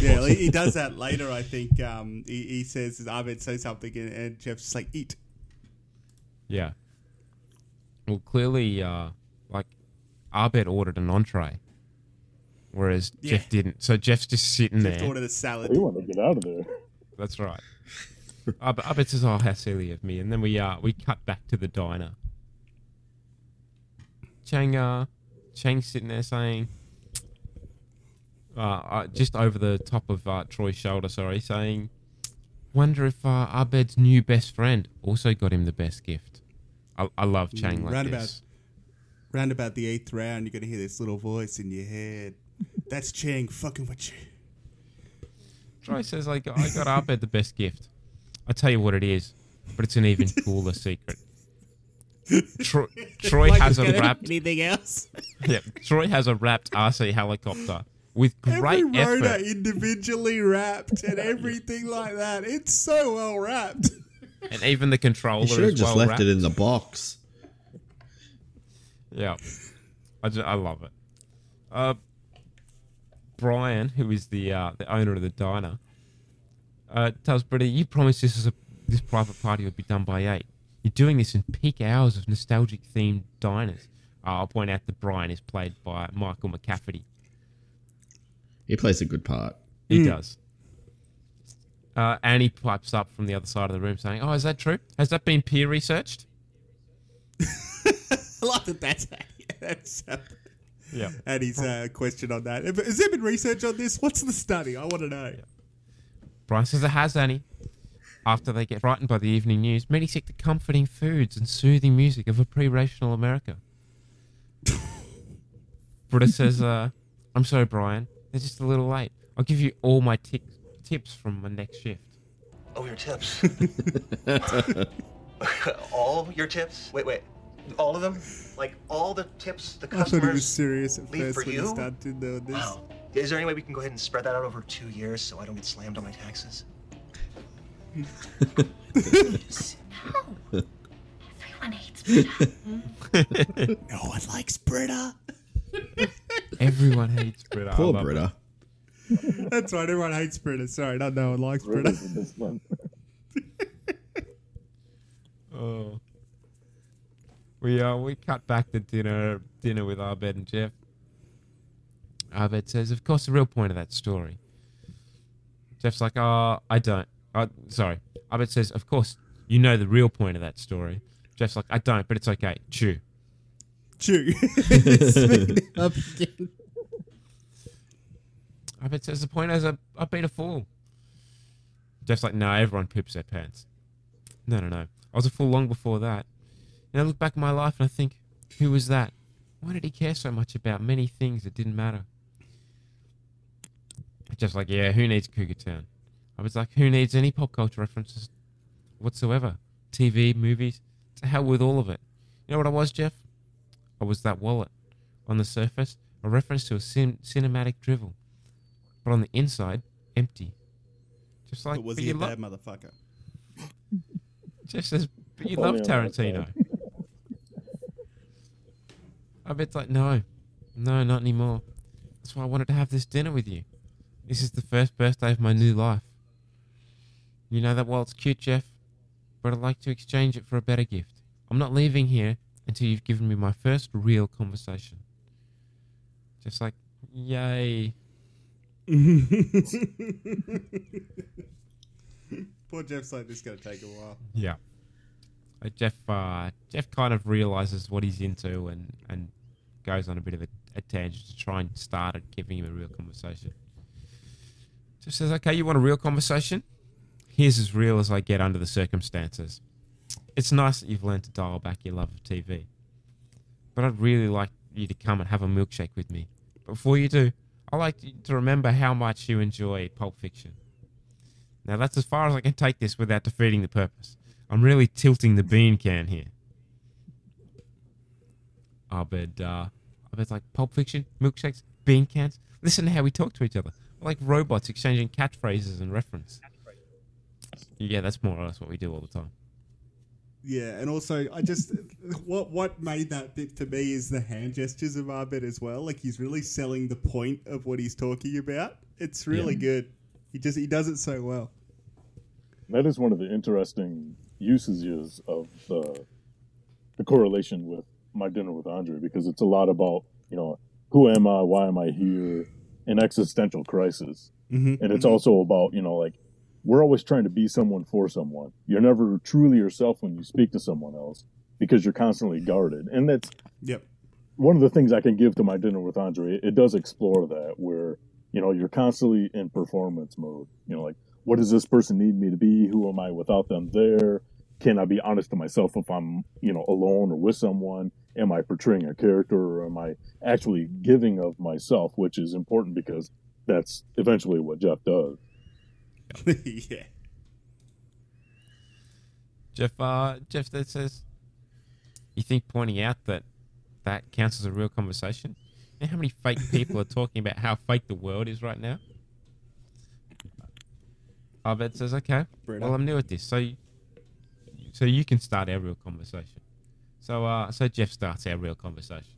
Yeah, course- he, he does that later. I think um, he, he says Abed say something and, and Jeff's just like eat. Yeah. Well, clearly, uh, like Abed ordered an entree, whereas Yeah. Jeff didn't. So Jeff's just sitting Jeff there. ordered a salad. We want to get out of there. That's right. Ab- Abed says, "Oh, how silly of me," and then we uh we cut back to the diner. Chang uh Chang's sitting there saying, uh, uh just over the top of uh, Troy's shoulder, sorry, saying, "Wonder if uh, Abed's new best friend also got him the best gift." I, I love Chang like round this. about, round about the eighth round, you're gonna hear this little voice in your head. That's Chang fucking with you. Troy says, "I got, I got Abed the best gift. I tell you what it is, but it's an even cooler secret." Troy, Troy Like has a wrapped. Anything else? Yeah, Troy has a wrapped RC helicopter with great Every rotor effort. individually wrapped and everything like that. It's so well wrapped. and even the controller You should have is just well left wrapped. it in the box. Yeah, I, ju- I love it. Uh, Brian, who is the uh, the owner of the diner, uh, tells Britta, "You promised this is a this private party would be done by eight. You're doing this in peak hours of nostalgic themed diners." Uh, I'll point out that Brian is played by Michael McCafferty. He plays a good part. He does. Uh, and he pipes up from the other side of the room saying, "Oh, is that true? Has that been peer researched?" I like that that's, that's uh, Yeah. And his uh, question on that. Has there been research on this? What's the study? I want to know. Brian says it has, Annie. After they get frightened by the evening news, many seek the comforting foods and soothing music of a pre-rational America. Britta says, uh, "I'm sorry, Brian. They're just a little late. I'll give you all my ti- tips from my next shift." Oh, your tips. all your tips? Wait, wait. All of them? Like all the tips the I thought he was customers serious at leave first for when you? he started doing this. Wow. Is there any way we can go ahead and spread that out over two years so I don't get slammed on my taxes? no. Everyone hates Britta. no one likes Britta. Everyone hates Britta. I Poor love. Britta. That's right. Everyone hates Britta. Sorry, not no one likes Britta. Oh. We uh we cut back to dinner dinner with Abed and Jeff. Abed says, "Of course, the real point of that story." Jeff's like, "Oh, I don't. Uh, sorry." Abed says, "Of course, you know the real point of that story." Jeff's like, "I don't, but it's okay. Chew." Chew. Speaking up again. Abed says, "The point I, I've been a fool." Jeff's like, "No, everyone poops their pants." No, no, no. I was a fool long before that. And I look back at my life and I think, who was that? Why did he care so much about many things that didn't matter? Just like, yeah, who needs Cougar Town? I was like, who needs any pop culture references whatsoever? TV, movies, to hell with all of it. You know what I was, Jeff? I was that wallet. On the surface, a reference to a cin- cinematic drivel. But on the inside, empty. Just like, But was but he a lo- bad motherfucker? Just as but you Funny love Tarantino. I bet like, no, no, not anymore. That's why I wanted to have this dinner with you. This is the first birthday of my new life. You know that while it's cute, Jeff, but I'd like to exchange it for a better gift. I'm not leaving here until you've given me my first real conversation. Just like, yay. Poor Jeff's like, this is going to take a while. Yeah. Uh, Jeff uh, Jeff kind of realizes what he's into and, and goes on a bit of a, a tangent to try and start at giving him a real conversation. Jeff says, "Okay, you want a real conversation? Here's as real as I get under the circumstances. It's nice that you've learned to dial back your love of TV, but I'd really like you to come and have a milkshake with me. Before you do, I'd like you to remember how much you enjoy Pulp Fiction. Now that's as far as I can take this without defeating the purpose. I'm really tilting the bean can here. Abed, uh, Abed's like Pulp Fiction, milkshakes, bean cans. Listen to how we talk to each other. We're like robots exchanging catchphrases and reference. Yeah, that's more or less what we do all the time. Yeah, and also I just what what made that bit to me is the hand gestures of Abed as well. Like he's really selling the point of what he's talking about. It's really Yeah. good. He just he does it so well. That is one of the interesting usages of the the correlation with my dinner with Andre because it's a lot about you know who am I, why am I here, an existential crisis, Mhm, and it's mhm. also about you know like we're always trying to be someone for someone. You're never truly yourself when you speak to someone else because you're constantly guarded, and that's Yep. one of the things I can give to my dinner with Andre, it does explore that where, you know, you're constantly in performance mode. You know, like, what does this person need me to be? Who am I without them there? Can I be honest to myself if I'm, you know, alone or with someone? Am I portraying a character or am I actually giving of myself, which is important because that's eventually what Jeff does. yeah. Jeff, uh, Jeff, that says, you think pointing out that that counts as a real conversation? You know how many fake people are talking about how fake the world is right now? Abed says, okay, Britta. well, I'm new at this, so you, so you can start our real conversation. So, uh, so Jeff starts our real conversation.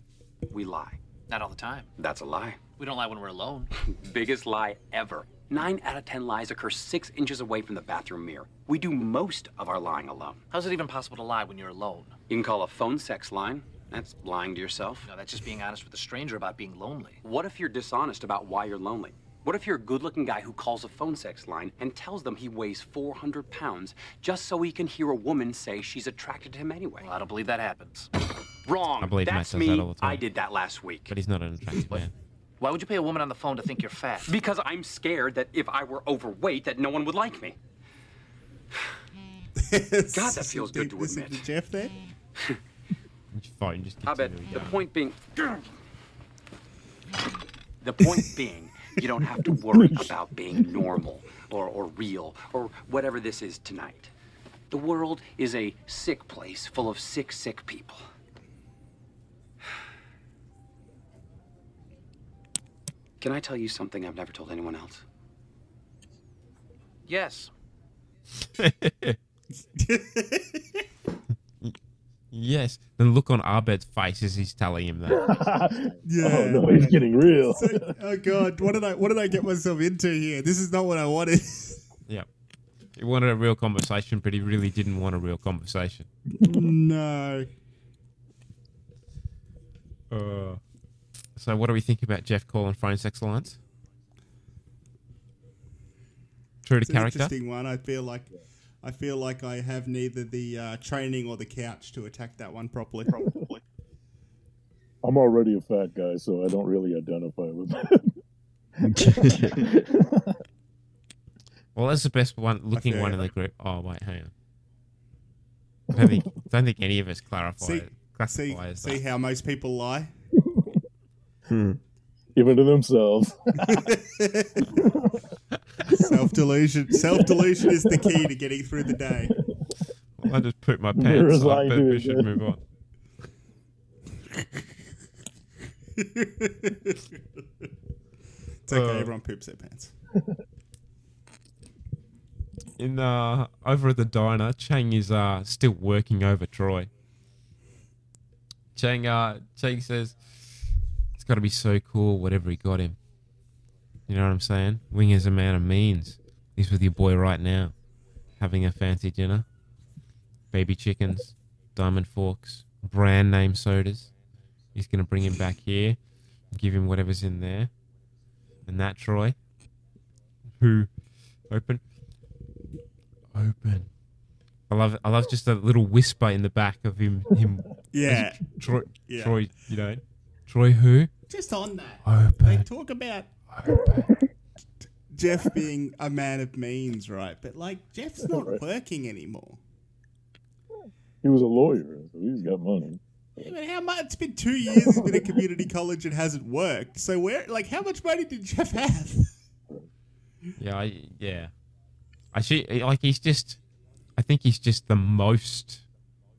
We lie. Not all the time. That's a lie. We don't lie when we're alone. Biggest lie ever. Nine out of ten lies occur six inches away from the bathroom mirror. We do most of our lying alone. How's it even possible to lie when you're alone? You can call a phone sex line. That's lying to yourself. No, that's just being honest with a stranger about being lonely. What if you're dishonest about why you're lonely? What if you're a good looking guy who calls a phone sex line and tells them he weighs 400 pounds just so he can hear a woman say she's attracted to him anyway? Well, I don't believe that happens. Wrong. I believe Matt That's does me. that all the time. I did that last week. But he's not an attractive man. Why would you pay a woman on the phone to think you're fat? Because I'm scared that if I were overweight, that no one would like me. God, that feels good to Listen admit. to Jeff there. Your phone just I bet the point being. The point being, you don't have to worry about being normal or, or real or whatever this is tonight. The world is a sick place full of sick, sick people. Can I tell you something I've never told anyone else? Yes. Yes. The look on Abed's face as he's telling him that. Yeah. Oh no, he's getting real. So- oh god, what did I what did I get myself into here? This is not what I wanted. yeah. He wanted a real conversation, but he really didn't want a real conversation. no. Uh, so, what do we think about Jeff calling phone sex lines? True to It's an character. interesting one. I feel like I feel like I have neither the uh, training or the couch to attack that one properly. I'm already a fat guy, so I don't really identify with that. Well, that's the best one looking one in the group. Oh wait, hang on. I don't think, don't think any of us clarify see, it. See, see how most people lie. Even to themselves. Self delusion. Self delusion is the key to getting through the day. I just pooped my pants. So I bet we it, should move on. It's okay. Uh, everyone poops their pants. In uh, over at the diner, Chang is uh still working over Troy. Chang uh Chang says it's got to be so cool whatever he got him. You know what I'm saying? Wing is a man of means. He's with your boy right now, having a fancy dinner. Baby chickens, diamond forks, brand name sodas. He's gonna bring him back here, give him whatever's in there, and that Troy, who open open. I love I love just a little whisper in the back of him him Yeah. Troy Yeah. Troy you know Troy who Just on that. Open. They talk about Jeff being a man of means, right? But like Jeff's not Right. working anymore. He was a lawyer, so he's got money. Yeah, but how much? It's been two years. He's been at community college and hasn't worked. So where, like, how much money did Jeff have? yeah I, yeah actually like he's just I think he's just the most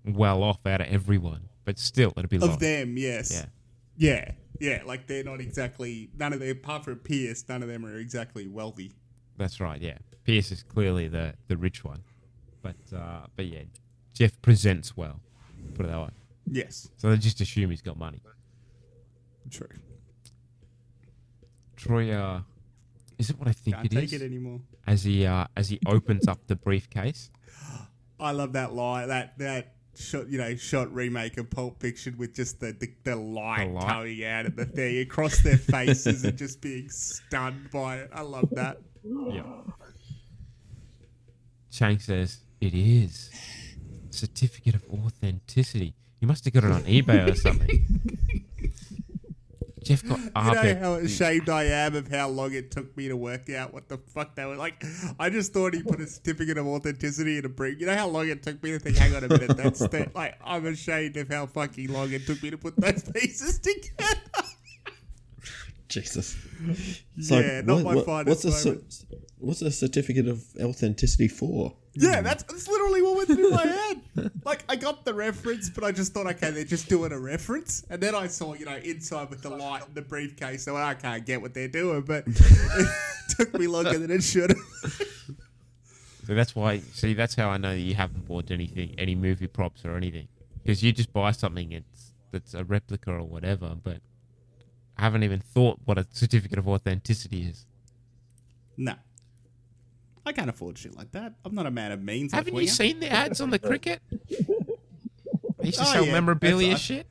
well off out of everyone but still it'd be Of low. them, yes. yeah Yeah, yeah. Like they're not exactly none of them, apart from Pierce, none of them are exactly wealthy. that's right yeah Pierce is clearly the the rich one but uh but yeah Jeff presents well put it that way Yes. so they just assume he's got money True. Troy, uh, is it what I think it is? Can't it take is? it anymore. As he uh, as he opens up the briefcase, I love that line. That that shot, you know, shot remake of Pulp Fiction with just the the, the light, light. coming out of the thing across their faces and just being stunned by it. I love that. yeah. Chang says it is certificate of authenticity. You must have got it on eBay or something. Jeff got You know how ashamed I am of how long it took me to work out what the fuck they were like. I just thought he put a certificate of authenticity in a brief. You know how long it took me to think, hang on a minute, that's the, like I'm ashamed of how fucking long it took me to put those pieces together. Jesus. Yeah, not my finest what's a moment. what's a certificate of authenticity for? Yeah, that's, that's literally what went through my head. Like, I got the reference, but I just thought, okay, they're just doing a reference. And then I saw, you know, inside with the light and the briefcase, so I can't get what they're doing, but it took me longer than it should have. So that's why. See, that's how I know that you haven't bought anything, any movie props or anything, because you just buy something it's that's a replica or whatever. But I haven't even thought what a certificate of authenticity is. No. I can't afford shit like that. I'm not a man of means. Haven't you Winger. seen the ads on the cricket? They used to Oh, sell yeah. memorabilia That's- shit.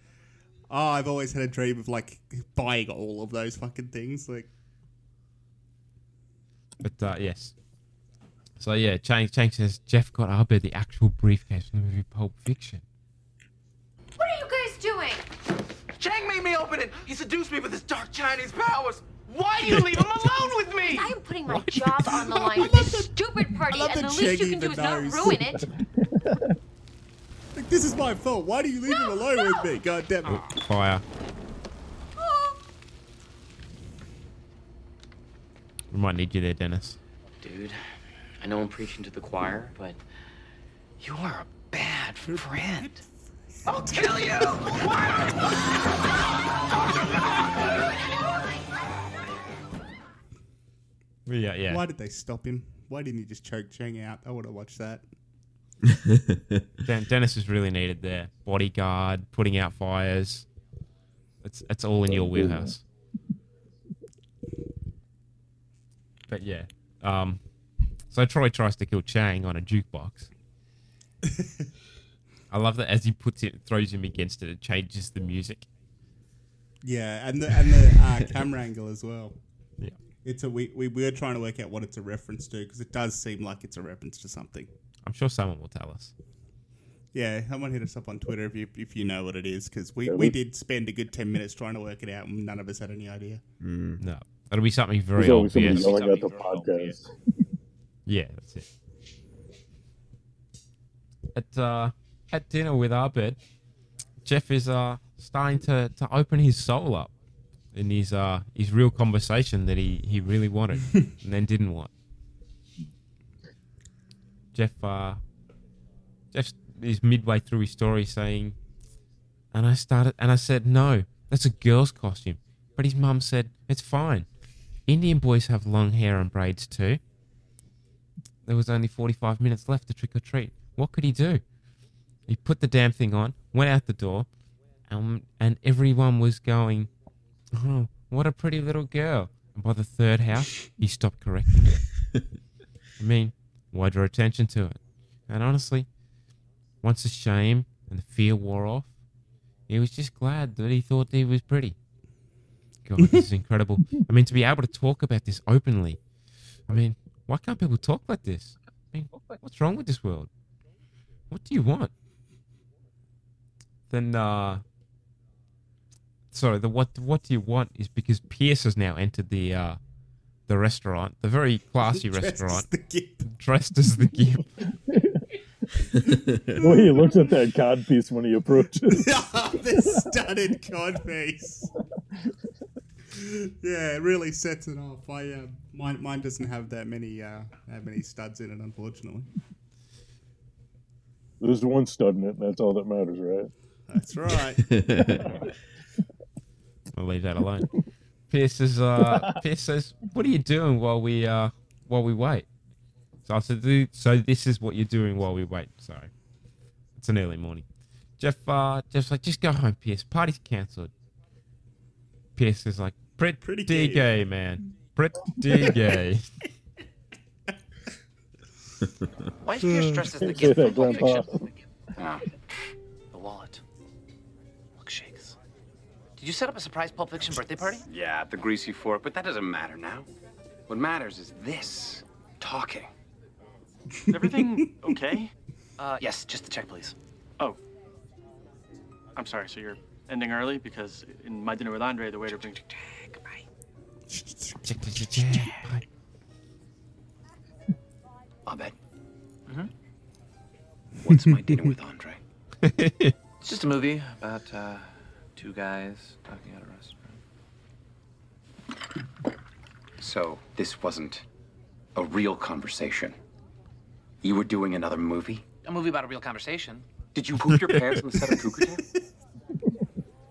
Oh, I've always had a dream of like buying all of those fucking things. Like, But uh, yes. So yeah, Chang Chang says Jeff got Abed the actual briefcase from the movie Pulp Fiction. What are you guys doing? Chang made me open it. He seduced me with his dark Chinese powers. Why do you leave him alone with me? I am putting my job on the line with this stupid party, love and that the least you Shaggy can do is even not knows. ruin it. Like, this is my fault. Why do you leave him alone with me? God damn it. Ah, fire. We might need you there, Dennis. Dude, I know I'm preaching to the choir, but you are a bad friend. I'll kill you! Yeah, yeah. Why did they stop him? Why didn't he just choke Chang out? I want to watch that. Den- Dennis is really needed there. Bodyguard, putting out fires. It's it's all in your wheelhouse. But yeah, um, so Troy tries to kill Chang on a jukebox. I love that as he puts it, throws him against it, it changes the music. Yeah, and the and the uh, camera angle as well. Yeah, it's a we, we we're trying to work out what it's a reference to because it does seem like it's a reference to something. I'm sure someone will tell us. Yeah, someone hit us up on Twitter if you if you know what it is because we, we we- did spend a good ten minutes trying to work it out and none of us had any idea. No, it'll be something very There's always somebody obvious. yelling at the podcast. Yeah, that's it. At uh, at dinner with Abed, Jeff is uh starting to, to open his soul up in his uh his real conversation that he, he really wanted and then didn't want. Jeff uh Jeff is midway through his story saying and I started and I said no, that's a girl's costume. But his mum said it's fine. Indian boys have long hair and braids too. There was only 45 minutes left to trick or treat. What could he do? He put the damn thing on, went out the door, um, and everyone was going, Oh, what a pretty little girl. And by the third house, he stopped correcting it. I mean, why draw attention to it? And honestly, once the shame and the fear wore off, he was just glad that he thought he was pretty. God, this is incredible. I mean, to be able to talk about this openly. I mean, why can't people talk like this? I mean, what's wrong with this world? What do you want? Then, uh, sorry, the what what do you want is because Pierce has now entered the uh, the restaurant, the very classy Dressed as restaurant, the Gimp. dressed as the Gimp. the way he looks at that cod piece when he approaches. the studded cod piece. yeah, it really sets it off. I uh, mine mine doesn't have that many uh, that many studs in it, unfortunately. There's one stud in it, and that's all that matters, right? That's right. I'll leave that alone. Pierce is uh Pierce says, What are you doing while we uh while we wait? So I said, "Dude, so this is what you're doing while we wait. Sorry. It's an early morning. Jeff uh Jeff's like, just go home, Pierce. Party's cancelled. Pierce is like, pretty, Pretty gay, gay. man. Pretty gay. Why is Pierce dressed as the Can't Did you set up a surprise Pulp Fiction birthday party? Yeah, at the Greasy Fork, but that doesn't matter now. What matters is this talking. Everything okay? Uh, yes, just the check, please. Oh. I'm sorry, so you're ending early? Because in my dinner with Andre, the waiter brings. Goodbye. Abed. Mhm. What's my dinner with Andre? It's just a movie about uh, two guys talking at a restaurant. So, this wasn't a real conversation. You were doing another movie? A movie about a real conversation. Did you poop your pants on the set of Cougar Town?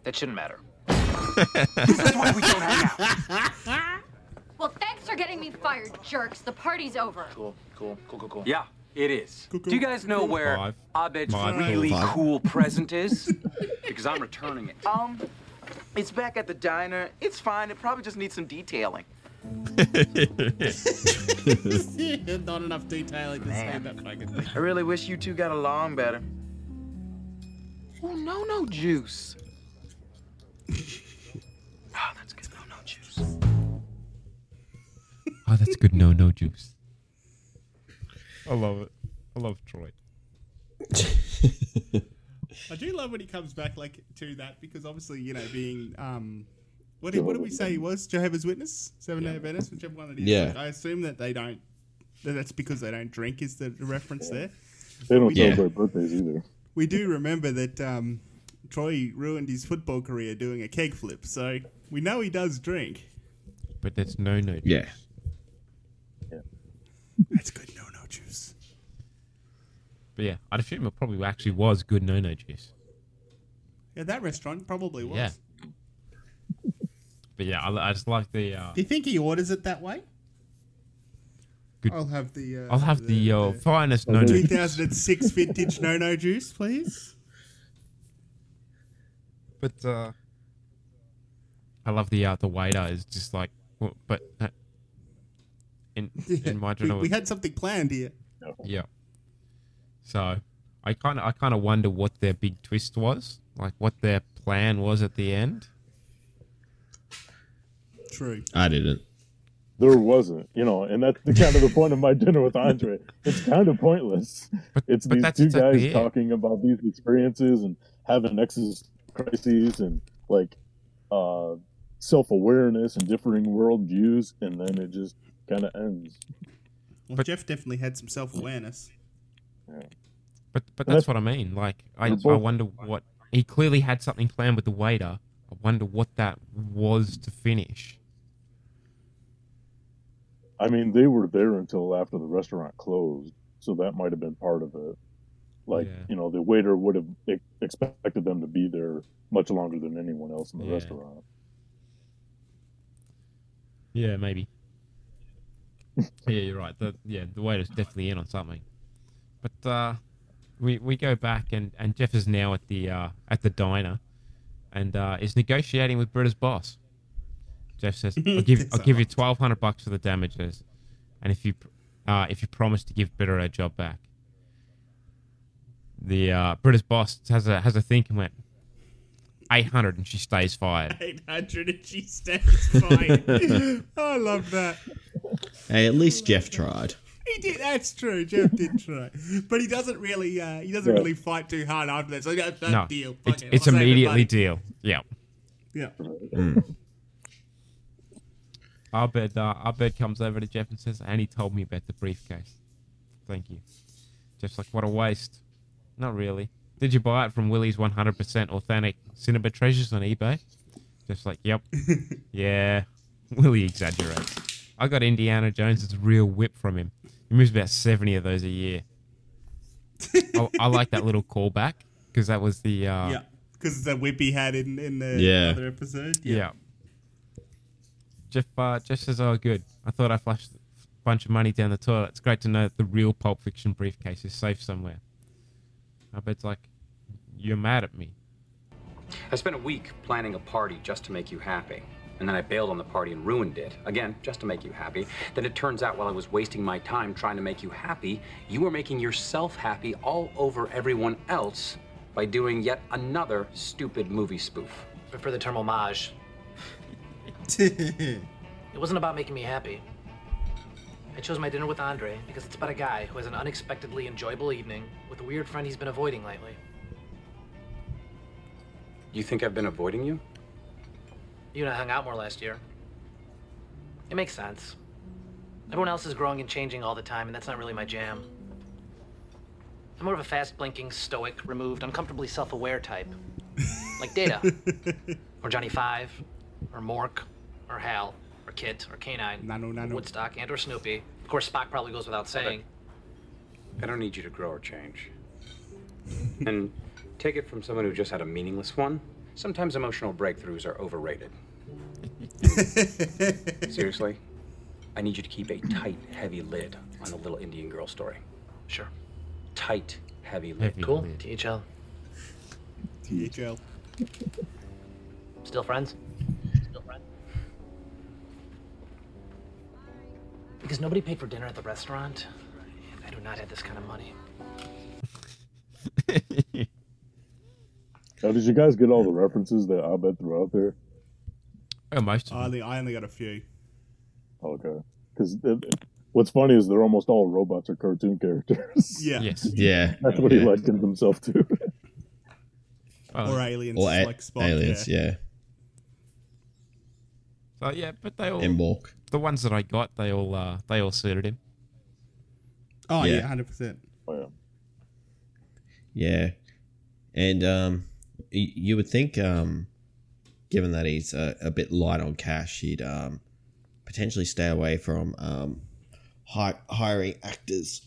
That shouldn't matter. That's why we don't hang out. Well, thanks for getting me fired, jerks. The party's over. Cool, cool, cool, cool, cool. Yeah, it is. Do you guys know where Five. Abed's Five. really Five. cool present is? because I'm returning it. Um, it's back at the diner. It's fine. It probably just needs some detailing. Not enough detailing to say that fucking thing. I really wish you two got along better. Oh, no, no juice. Oh, that's good. No, no juice. Oh, that's good. No, no juice. I love it. I love Troy. I do love when he comes back like to that because obviously you know being um What did, what did we say he was? Jehovah's Witness, Seven Day Adventist, whichever one it is. Yeah. Like, I assume that they don't. That that's because they don't drink. Is the reference there? They don't We- celebrate birthdays either. We do remember that um, Troy ruined his football career doing a keg flip, so we know he does drink. But that's no no. Yeah. That's good no no juice. But yeah, I'd assume it probably actually was good no no juice. Yeah, that restaurant probably was. Yeah. But yeah, I, I just like the. Uh, Do you think he orders it that way? Good- I'll have the. Uh, I'll have the, uh, finest no no. 2006 vintage no no juice, please. But uh, I love the uh, the waiter is just like, well, but uh, in in my we, general, we had something planned here. yeah. So I kind of I kind of wonder what their big twist was, like what their plan was at the end. True. I didn't. There wasn't, you know, and that's the kind of the point of my dinner with Andre. It's kind of pointless. it's but these two exactly guys it. talking about these experiences and having existential crises and like uh, self awareness and differing worldviews, and then it just kind of ends. Well, Jeff definitely had some self awareness. But but that's that's- what I mean. Like I I wonder what he clearly had something planned with the waiter. I wonder what that was to finish. I mean, they were there until after the restaurant closed, so that might have been part of it. Like, Yeah. you know, the waiter would have expected them to be there much longer than anyone else in the Yeah. restaurant. Yeah, maybe. yeah, you're right. The yeah, the waiter's definitely in on something. But uh, we we go back and, and Jeff is now at the uh, at the diner, and uh, is negotiating with Britta's boss. Jeff says, "I'll give I'll give you twelve hundred bucks for the damages, and if you uh, if you promise to give Britta her job back." The uh, Britta's boss has a has a think and went eight hundred, and she stays fired. 800 and she stays fine. I love that. Hey, at least Jeff tried. He did. That's true. Jeff did try, but he doesn't really. Uh, he doesn't Yeah. really fight too hard after that. So that's that no, deal. it's, Fuck it, it's I'll save the immediately money. deal. Yeah. Yeah. Abed, uh, Abed comes over to Jeff and says, and he told me about the briefcase. Thank you. Jeff's like, what a waste. Not really. Did you buy it from Willie's 100% authentic Cinema Treasures on eBay? Jeff's like, yep. yeah. Willie exaggerates. I got Indiana Jones' real whip from him. He moves about 70 of those a year. I, I like that little callback because that was the. Uh, yeah, because it's a whip he had in in the Yeah. other episode. Yeah. Jeff, uh, Jeff says, "Oh, good. I thought I flushed a bunch of money down the toilet. It's great to know that the real Pulp Fiction briefcase is safe somewhere." I bet it's like, "You're mad at me." I spent a week planning a party just to make you happy. And then I bailed on the party and ruined it. Again, just to make you happy. Then it turns out while I was wasting my time trying to make you happy, you were making yourself happy all over everyone else by doing yet another stupid movie spoof. But for the term homage, it wasn't about making me happy. I chose my dinner with Andre because it's about a guy who has an unexpectedly enjoyable evening with a weird friend he's been avoiding lately. You think I've been avoiding you? You and I hung out more last year. It makes sense. Everyone else is growing and changing all the time, and that's not really my jam. I'm more of a fast blinking, stoic, removed, uncomfortably self aware type. like Data, or Johnny Five, or Mork, or Hal, or Kit, or K-9, Nanu, nanu. Woodstock, and or Snoopy. Of course, Spock probably goes without saying. I don't need you to grow or change. and take it from someone who just had a meaningless one. Sometimes emotional breakthroughs are overrated. Seriously, I need you to keep a tight, heavy lid on the little Indian girl story. Sure. Tight, heavy lid. Heavy Cool. lid. THL. THL. Still friends? Still friends? Because nobody paid for dinner at the restaurant, I do not have this kind of money. Now, did you guys get all the references that Abed threw out there? Oh, most I only, I only got a few. Okay. Because what's funny is they're almost all robots or cartoon characters. Yeah. Yes. Yeah. That's what he yeah. likened himself to. or aliens Or a- like Spock. aliens, yeah. yeah. Oh yeah, but they all and walk. the ones that I got, they all uh, they all suited him. Oh Yeah. yeah, hundred percent. Yeah, and um, y- you would think, um, given that he's a, a bit light on cash, he'd um, potentially stay away from um, hi- hiring actors.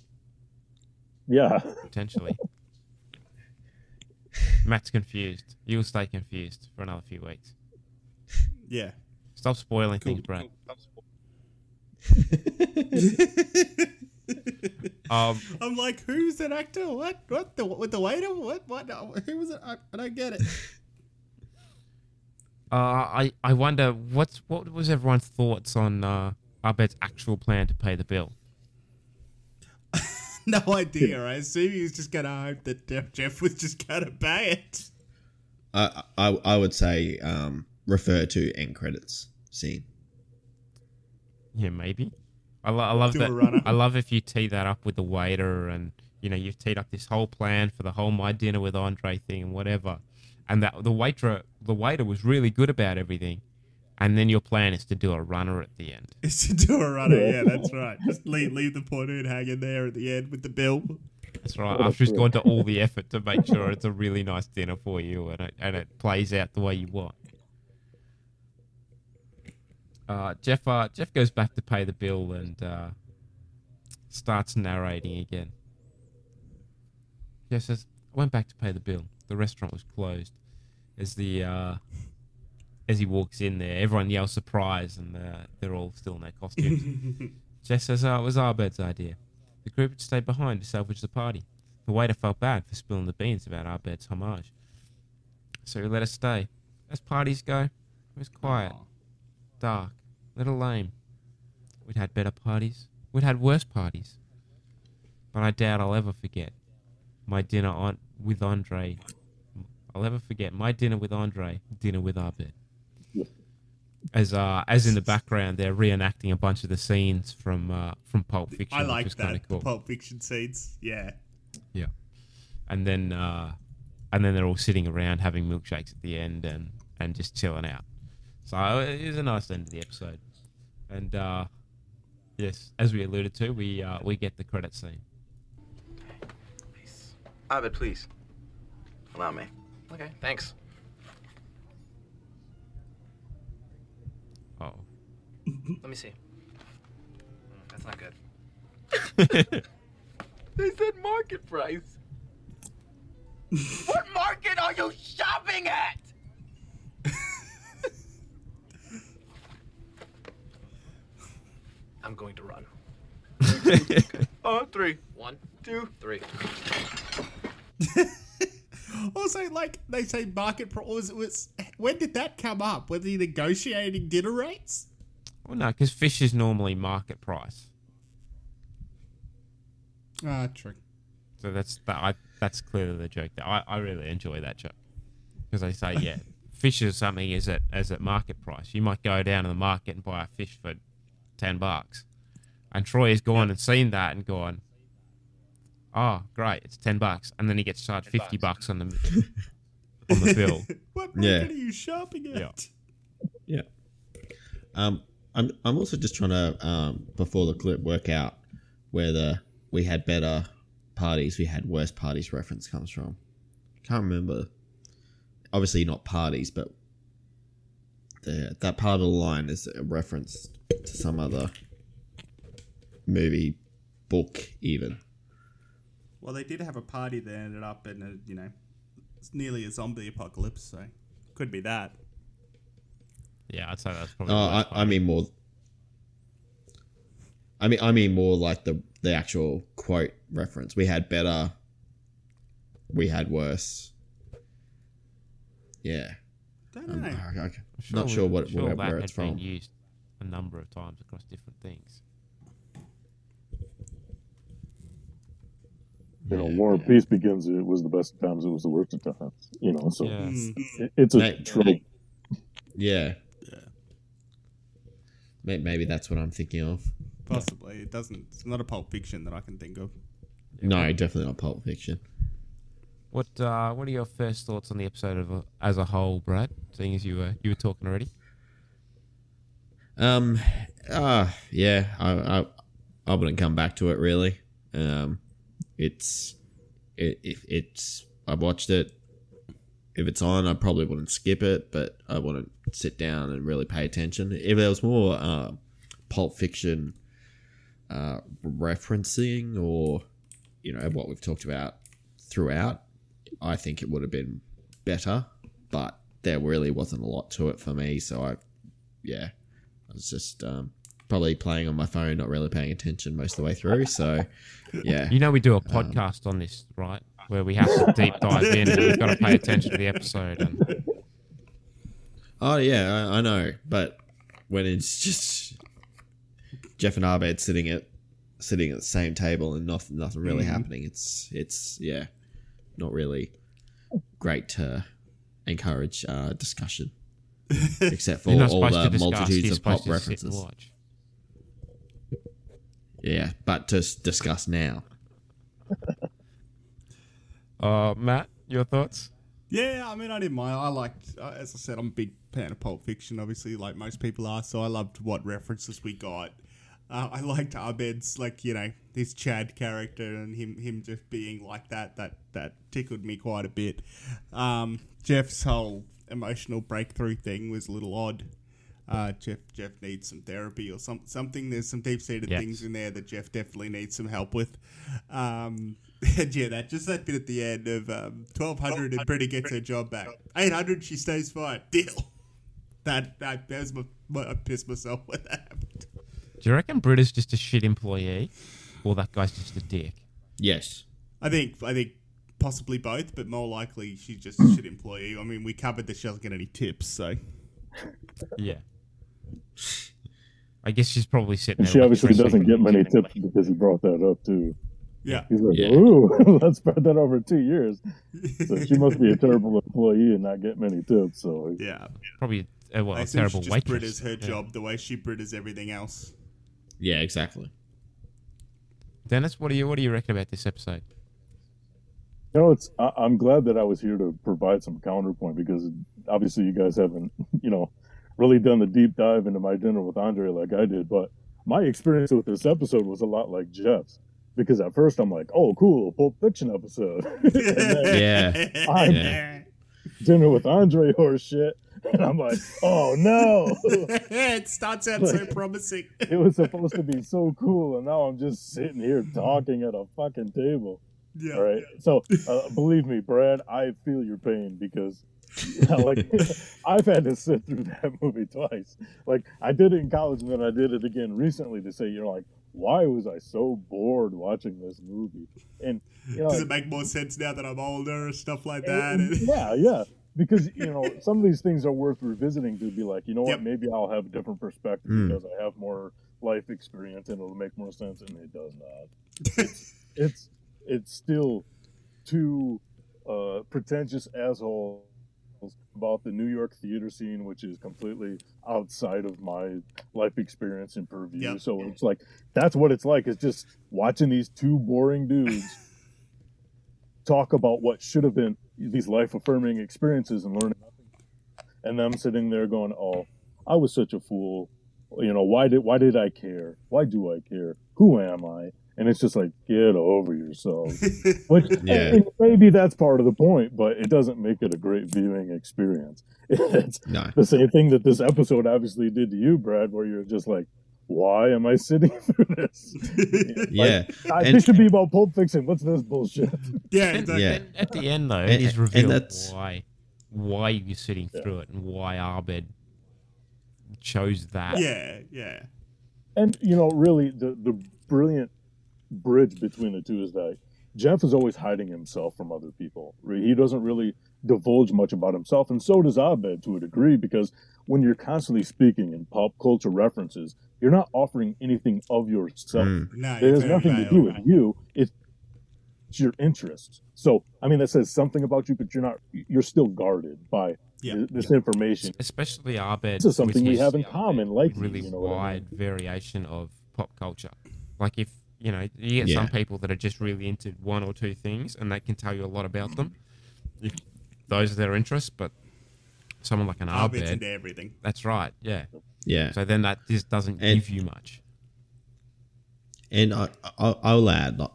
Yeah. Potentially. Matt's confused. You'll stay confused for another few weeks. Yeah. Stop spoiling things, Brad. Um, I'm like, who's that actor? What? What? The with the waiter? What? What? Who was it? I, I don't get it. Uh, I I wonder what's what was everyone's thoughts on uh, Abed's actual plan to pay the bill. no idea. I assume he was just gonna hope that Jeff, Jeff was just gonna pay it. I, I I would say um, refer to end credits scene. Yeah, maybe. I, lo- I love Do that. I love if you tee that up with the waiter, and you know you've teed up this whole plan for the whole my dinner with Andre thing and whatever, and that the waiter the waiter was really good about everything, and then your plan is to do a runner at the end. Is to do a runner. Yeah, that's right. Just leave leave the poor dude hanging there at the end with the bill. That's right. After he's gone to all the effort to make sure it's a really nice dinner for you, and it and it plays out the way you want. Uh, Jeff uh, Jeff goes back to pay the bill and uh, starts narrating again. Jeff says, "I went back to pay the bill. The restaurant was closed." As the uh, as he walks in there, everyone yells surprise, and uh, they're all still in their costumes. Jeff says, "Oh, it was Abed's idea. The group had stayed behind to salvage the party. The waiter felt bad for spilling the beans about Abed's homage, so he let us stay. As parties go, it was quiet, dark, little lame. We'd had better parties. We'd had worse parties. But I doubt I'll ever forget my dinner on with Andre. I'll ever forget my dinner with Andre, dinner with Abed. As uh, as in the background, they're reenacting a bunch of the scenes from uh, from Pulp Fiction. I like was kinda that. cool. The Pulp Fiction scenes. Yeah. Yeah. And then uh and then they're all sitting around having milkshakes at the end and and just chilling out. So it was a nice end to the episode. And uh yes, as we alluded to, we uh we get the credit scene. Abed, please. Allow me. Okay, thanks. Oh. Let me see. Mm, That's not good. They said market price. what market are you shopping at? I'm going to run. Oh, three. One, two, three. Also, like they say, market pro- was was when did that come up? Was he negotiating dinner rates? Well no, because fish is normally market price. Ah, true. So that's that I that's clearly the joke there. I, I really enjoy that joke. Because they say, yeah, fish is something is at as at market price. You might go down to the market and buy a fish for ten bucks. And Troy has gone and seen that and gone, Oh, great, it's ten bucks. And then he gets charged fifty bucks on the on the bill. What Yeah. are you shopping at? Yeah. Yeah. Um, I'm I'm also just trying to um before the clip work out where the we had better parties, we had worse parties reference comes from. Can't remember. Obviously not parties, but the that part of the line is a reference to some other movie, book, even. Well, they did have a party that ended up in a you know, it's nearly a zombie apocalypse, so could be that. Yeah, I'd say that's probably. Oh, I, I mean more. I mean, I mean more like the the actual quote reference. We had better. We had worse. Yeah. Don't Um, know. okay, okay. I'm Not sure what sure where, that where had it's been from. used a number of times across different things. You know, War and Peace begins. It was the best of times. It was the worst of times. You know, so Yeah. it- it's a Mate, trope. Yeah. May- Maybe that's what I'm thinking of. Possibly, it doesn't. It's not a Pulp Fiction that I can think of. No, definitely not Pulp Fiction. What uh, What are your first thoughts on the episode of, as a whole, Brad? Seeing as you were you were talking already. Um, uh, yeah, I, I, I wouldn't come back to it really. Um, it's, it, it, it's, I watched it. If it's on, I probably wouldn't skip it, but I wouldn't sit down and really pay attention. If there was more, uh, Pulp Fiction, uh, referencing or, you know, what we've talked about throughout, I think it would have been better, but there really wasn't a lot to it for me. So I, yeah, I was just um, probably playing on my phone, not really paying attention most of the way through. So, yeah. You know, we do a Um, podcast on this, right? Where we have to deep dive in and we've got to pay attention to the episode. And Oh yeah, I, I know, but when it's just Jeff and Abed sitting at sitting at the same table and nothing nothing really Mhm. happening, it's it's yeah, not really great to encourage uh, discussion, except for all the multitudes of pop supposed to sit and references. Watch. Yeah, but to s- discuss now. Uh, Matt, your thoughts? Yeah, I mean, I didn't mind. I liked, uh, as I said, I'm a big fan of Pulp Fiction, obviously, like most people are. So I loved what references we got. Uh, I liked Abed's, like you know, his Chad character and him him just being like that. That that tickled me quite a bit. Um, Jeff's whole emotional breakthrough thing was a little odd. Uh, Jeff Jeff needs some therapy or some something. There's some deep seated Yes. things in there that Jeff definitely needs some help with. Um, and yeah, that just that bit at the end of um, twelve hundred and Britta gets her job back. Eight hundred, she stays fine. Deal. That that that's my, my, I pissed myself when that happened. Do you reckon Britta's just a shit employee, or that guy's just a dick? Yes. I think I think possibly both, but more likely she's just a shit employee. I mean, we covered that she doesn't get any tips, so Yeah. I guess she's probably sitting And there. she obviously doesn't get many tips because he brought that up too. Yeah. He's like, Yeah. ooh, let's spread that over two years. So she must be a terrible employee and not get many tips. So yeah, Probably uh, well, I a assume terrible she just waitress. Britta's her Yeah. job the way she Britta's everything else. Yeah, exactly. Dennis, what do you what do you reckon about this episode? You know, it's I, I'm glad that I was here to provide some counterpoint because obviously you guys haven't, you know, really done the deep dive into my dinner with Andre like I did. But my experience with this episode was a lot like Jeff's because at first I'm like, oh, cool, Pulp Fiction episode. Yeah. I'm Yeah. dinner with Andre or shit, and I'm like, oh no. it starts out so promising. it was supposed to be so cool, and now I'm just sitting here talking at a fucking table. Yeah. All right. So uh, believe me, Brad, I feel your pain because, like, I've had to sit through that movie twice. Like, I did it in college, and then I did it again recently to say, you know, like, why was I so bored watching this movie? And you know, Does like, it make more sense now that I'm older and stuff like and- that? and- yeah, yeah. Because you know, some of these things are worth revisiting to be like, you know what, Yep. maybe I'll have a different perspective Mm. because I have more life experience and it'll make more sense, and it does not. It's it's it's still two uh, pretentious assholes about the New York theater scene, which is completely outside of my life experience and purview. Yep. So it's like that's what it's like. It's just watching these two boring dudes talk about what should have been these life affirming experiences and learning and them sitting there going oh i was such a fool you know why did why did i care why do i care who am i and it's just like get over yourself which Yeah. and maybe that's part of the point but it doesn't make it a great viewing experience it's No. the same thing that this episode obviously did to you brad where you're just like why am I sitting through this? Yeah. I, And- this should be about Pulp Fiction. What's this bullshit? yeah, And, Yeah. and at the end, though, And- it is and revealed why why you're sitting through it and why Abed chose that. yeah, yeah. And you know, really, the the brilliant bridge between the two is that Jeff is always hiding himself from other people. He doesn't really divulge much about himself, and so does Abed to a degree, because when you're constantly speaking in pop culture references, you're not offering anything of yourself. Mm. No, It has nothing to do with you. It's it's your interests. So, I mean, that says something about you, but you're not. You're still guarded by Yeah. th- this information. Especially Abed. This is something we have in common, like really you know what I mean? wide variation of pop culture. Like if you know, you get some people that are just really into one or two things, and they can tell you a lot about them. If those are their interests, but someone like an Abed's Abed, into everything. that's right. Yeah, Yeah. So then that just doesn't And- give you much. And I, I, I'll add, like,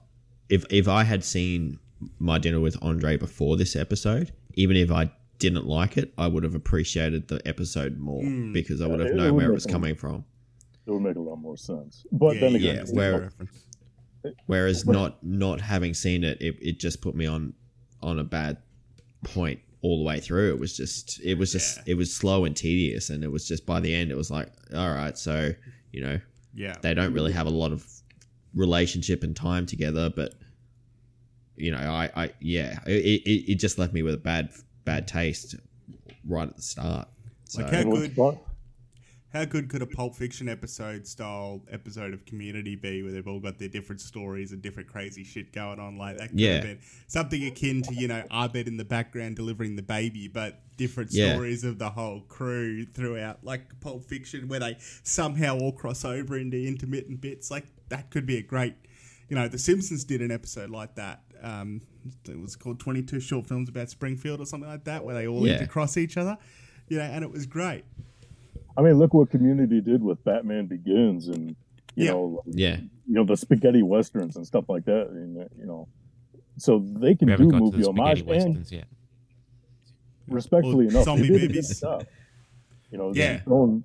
if if I had seen my dinner with Andre before this episode, even if I didn't like it, I would have appreciated the episode more Mm. because I would have it known where it was a- coming from. It would make a lot more sense. But then again, yeah, where, not- whereas not not having seen it, it, it just put me on on a bad point all the way through. It was just it was just it was slow and tedious, and it was just by the end it was like, all right, so you know, Yeah. they don't really have a lot of relationship and time together, but you know, I, I yeah, it, it, it just left me with a bad bad taste right at the start. So, Like how good? How good could a Pulp Fiction episode style episode of Community be, where they've all got their different stories and different crazy shit going on? Like that could Yeah. have been something akin to you know Abed in the background delivering the baby, but different Yeah. stories of the whole crew throughout, like Pulp Fiction, where they somehow all cross over into intermittent bits. Like that could be a great. You know, The Simpsons did an episode like that. Um, it was called 22 Short Films About Springfield or something like that, where they all Yeah. intercross each other. You know, and it was great. I mean, look what Community did with Batman Begins, and you Yeah. know, yeah, you know the spaghetti westerns and stuff like that. And uh, you know, so they can do got to movie the homage spaghetti and yet. respectfully Or enough, they did movies. good stuff. You know, Yeah. they've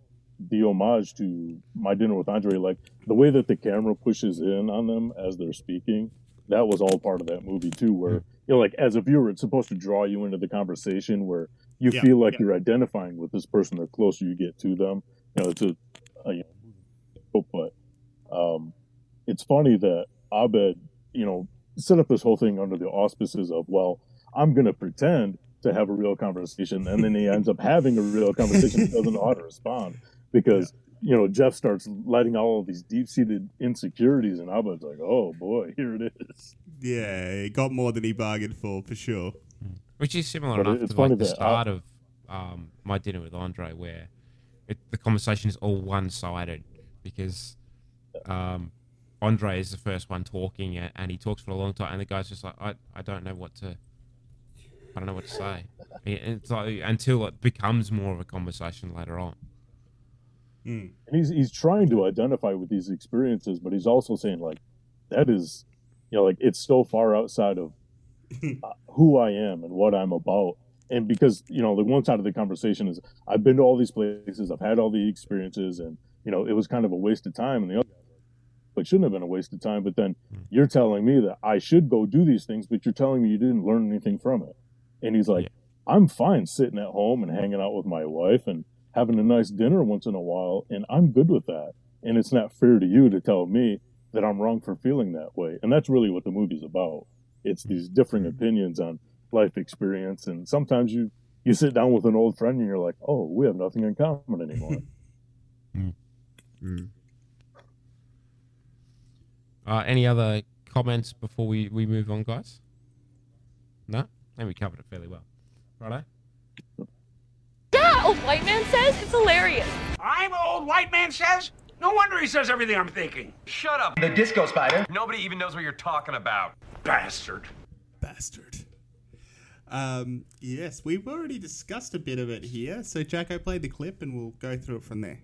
the homage to My Dinner with Andre, like the way that the camera pushes in on them as they're speaking. That was all part of that movie too, where you know, like as a viewer, it's supposed to draw you into the conversation where you Yeah, feel like yeah. you're identifying with this person the closer you get to them. You know, it's a, you know, but um, it's funny that Abed, you know, set up this whole thing under the auspices of, well, I'm going to pretend to have a real conversation, and then he ends up having a real conversation doesn't know how to respond because you know Jeff starts letting all of these deep-seated insecurities, and Abed's like, oh boy, here it is. Yeah, he got more than he bargained for, for sure. Which is similar But enough it's to like the start I- of um, my dinner with Andre, where it, the conversation is all one-sided because um, Andre is the first one talking, and, and he talks for a long time, and the guy's just like, I, I don't know what to, I don't know what to say. It's like until it becomes more of a conversation later on. And he's he's trying to identify with these experiences, but he's also saying like, that is, you know, like it's so far outside of uh, Uh, who I am and what I'm about. And because you know, the one side of the conversation is I've been to all these places, I've had all the experiences, and you know, it was kind of a waste of time. And the other, it shouldn't have been a waste of time. But then hmm. you're telling me that I should go do these things, but you're telling me you didn't learn anything from it. And he's like, I'm fine sitting at home and hanging out with my wife and having a nice dinner once in a while, and I'm good with that. And it's not fair to you to tell me that I'm wrong for feeling that way. And that's really what the movie's about. It's these differing opinions on life experience, and sometimes you you sit down with an old friend and you're like, oh, we have nothing in common anymore. Uh, any other comments before we, we move on, guys? No? I think we covered it fairly well. Righto? Yeah, old white man says it's hilarious. I'm old white man says? No wonder he says everything I'm thinking. Shut up. The disco spider. Nobody even knows what you're talking about. Bastard. Bastard. Um, yes, we've already discussed a bit of it here. So Jacko played the clip, and we'll go through it from there.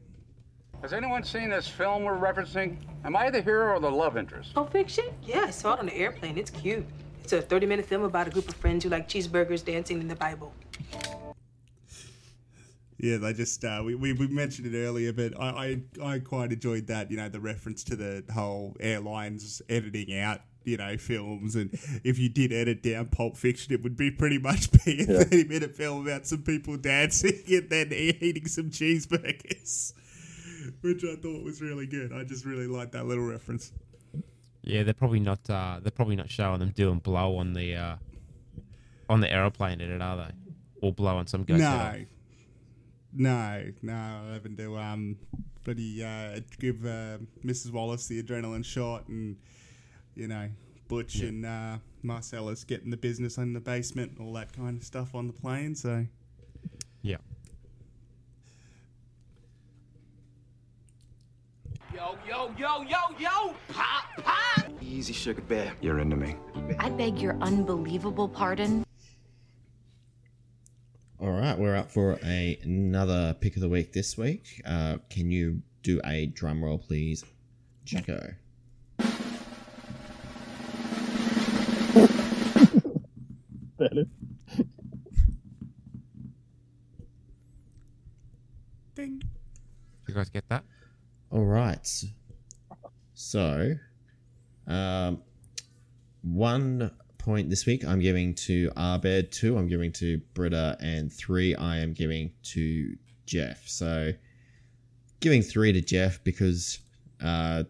Has anyone seen this film we're referencing? Am I the hero or the love interest? Pulp Fiction? Yeah, I saw it on the airplane. It's cute. It's a 30 minute film about a group of friends who like cheeseburgers dancing in the Bible. Yeah, they just uh, we, we we mentioned it earlier, but I, I I quite enjoyed that. You know, the reference to the whole airlines editing out. You know, films, and if you did edit down Pulp Fiction, it would be pretty much be a Yeah. thirty-minute film about some people dancing and then eating some cheeseburgers, which I thought was really good. I just really liked that little reference. Yeah, they're probably not. Uh, they're probably not showing them doing blow on the uh, on the aeroplane in it, are they? Or blow on some guy's head No, off. no, no. Having to um, bloody uh, give uh, Mrs. Wallace the adrenaline shot, and you know, Butch and uh, Marcellus getting the business in the basement, and all that kind of stuff on the plane. So Yeah. Yo, yo, yo, yo, yo! Pop, pop! Easy, sugar bear. You're into me. I beg your unbelievable pardon. All right, we're up for a, another pick of the week this week. Uh, can you do a drum roll, please, Jacko? Better. Ding. You guys get that? All right. So, um, one point this week I'm giving to Abed, two I'm giving to Britta, and three I am giving to Jeff. So, giving three to Jeff because, uh,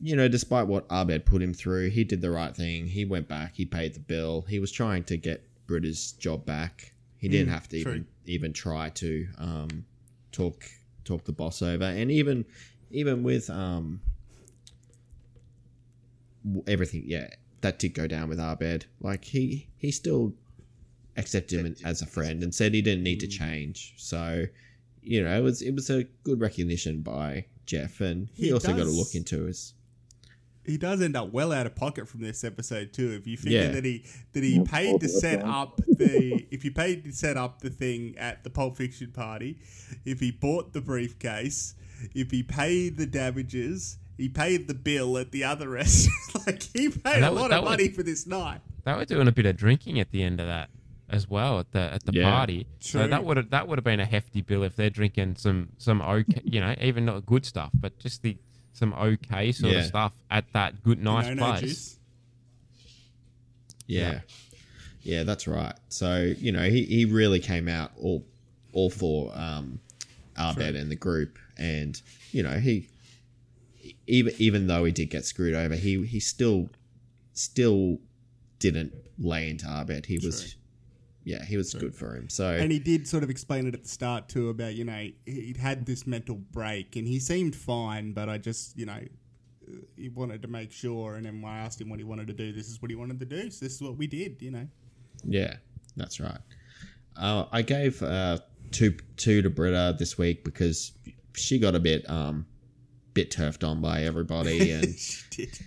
you know, despite what Abed put him through, he did the right thing. He went back, he paid the bill, he was trying to get Britta's job back. He didn't Mm, have to true. even even try to um, talk talk the boss over, and even even with um, everything, yeah, that did go down with Abed. Like he he still accepted him as a friend and said he didn't need to change. So you know, it was it was a good recognition by Jeff, and he, He also got to look into his. He does end up well out of pocket from this episode too. If you figure Yeah. that he that he Yeah, paid to set time. up the if you paid to set up the thing at the Pulp Fiction party, if he bought the briefcase, if he paid the damages, he paid the bill at the other restaurant. like he paid a was- lot that of was- money for this night. They were doing a bit of drinking at the end of that as well at the at the Yeah. party. So that would have that would have been a hefty bill if they're drinking some some okay, you know, even not good stuff, but just the some okay sort of stuff at that good nice no-no place. juice. Yeah. Yeah, that's right. So, you know, he, he really came out all all for um Abed and the group and, you know, he even even though he did get screwed over, he he still still didn't lay into Abed. He was yeah, he was good for him. So And he did sort of explain it at the start too about you know he'd had this mental break and he seemed fine, but I just you know uh, he wanted to make sure. And then when I asked him what he wanted to do, this is what he wanted to do. So this is what we did. You know. Yeah, that's right. Uh, I gave uh, two two to Britta this week because she got a bit um bit turfed on by everybody, and she did.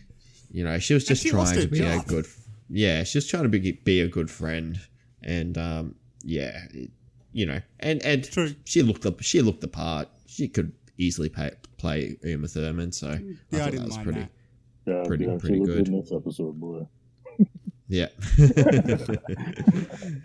you know she was just she trying to be job. a good. Yeah, she was trying to be be a good friend, and um yeah, it- you know, and and she looked the she looked the part. She could easily pay, play Uma Thurman, so Yeah, I I thought didn't that was mind pretty that. Yeah, pretty yeah, pretty looked good. in this episode, boy. Yeah.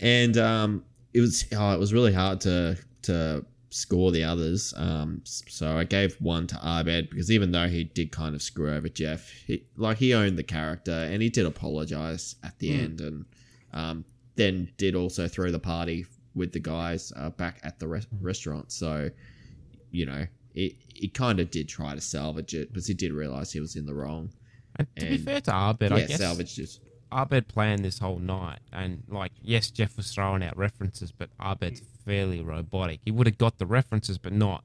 and um, it was oh, it was really hard to to score the others. Um, so I gave one to Abed because even though he did kind of screw over Jeff, he, like he owned the character and he did apologize at the Mm. end, and um, then did also throw the party with the guys uh, back at the res- restaurant. So you know. It, he kind of did try to salvage it, but he did realize he was in the wrong. And to be fair to Abed, I yeah, guess salvaged it. Abed planned this whole night, and like, yes, Jeff was throwing out references, but Abed's fairly robotic. He would have got the references, but not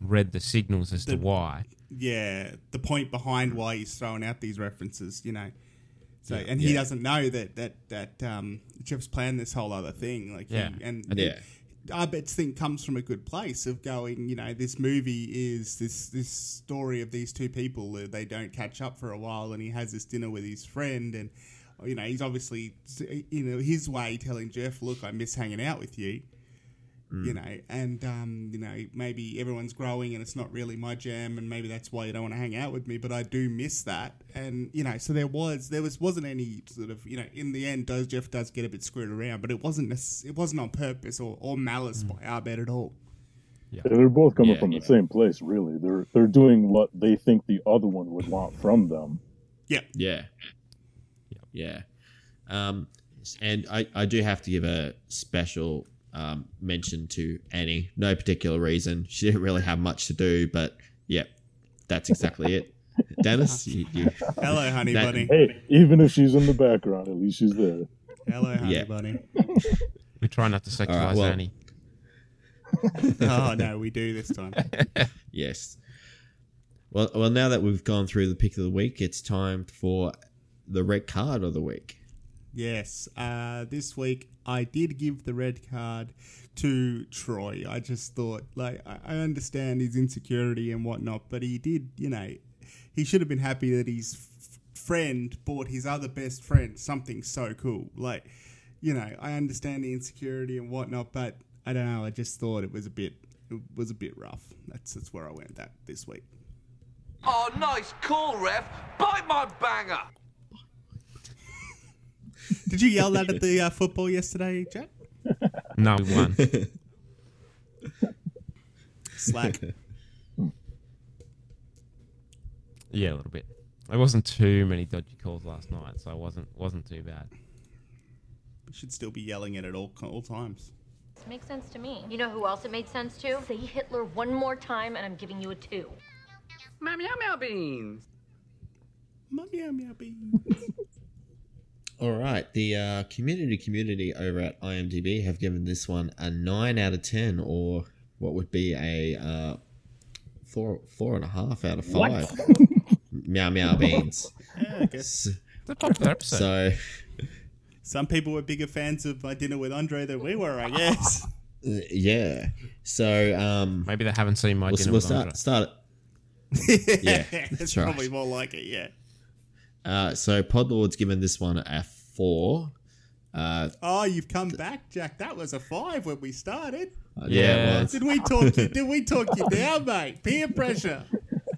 read the signals as to why. Yeah, the point behind why he's throwing out these references. You know. So Yeah. and he Yeah. doesn't know that that that um, Jeff's planned this whole other thing. Like Yeah. he, and Yeah. Abed's thing comes from a good place of going, you know, this movie is this this story of these two people. They don't catch up for a while, and he has this dinner with his friend, and you know, he's obviously, you know, his way telling Jeff, "Look, I miss hanging out with you." You know, and um, you know, maybe everyone's growing and it's not really my jam, and maybe that's why you don't want to hang out with me. But I do miss that, and you know, so there was there was wasn't any sort of you know, in the end, does Jeff does get a bit screwed around, but it wasn't necess- it wasn't on purpose or, or malice by Abed at all. Yeah, they're both coming Yeah, from the same place, really. They're they're doing what they think the other one would want from them. Yeah. Yeah. Yeah. Um, and I, I do have to give a special um, mention to Annie. No particular reason. She didn't really have much to do, but yep, that's exactly it. Dennis, you, you, Hello, honey that- bunny. Hey, even if she's in the background, at least she's there. Hello, honey Yeah. bunny. We try not to sexualize All right, well- Annie. oh no, we do this time. yes. Well, well, now that we've gone through the pick of the week, it's time for the red card of the week. Yes, uh, this week I did give the red card to Troy. I just thought, like, I understand his insecurity and whatnot, but he did, you know, he should have been happy that his f- friend bought his other best friend something so cool. Like, you know, I understand the insecurity and whatnot, but I don't know. I just thought it was a bit, it was a bit rough. That's that's where I went that this week. Oh, nice call, ref. Bite my banger. Did you yell that at the uh, football yesterday, Jack? No, we won. Slack. yeah, a little bit. There wasn't too many dodgy calls last night, so it wasn't wasn't too bad. We should still be yelling it at all all times. This makes sense to me. You know who else it made sense to? Say Hitler one more time, and I'm giving you a two. Meow meow meow beans. Meow meow beans. All right, the uh, community community over at IMDb have given this one a nine out of ten, or what would be a uh, four four and a half out of five. meow meow beans. Yeah, I guess. It's a popular episode. So, Some people were bigger fans of my dinner with Andre than we were, I guess. uh, yeah. So um, maybe they haven't seen my we'll, dinner we'll with start Andre. start it. yeah, that's that's right. probably more like it. Yeah. Uh, so Podlord's given this one a four. Uh, Oh, you've come back, Jack. That was a five when we started. yeah, it was. Did we talk you? Did we talk you down, mate? Peer pressure.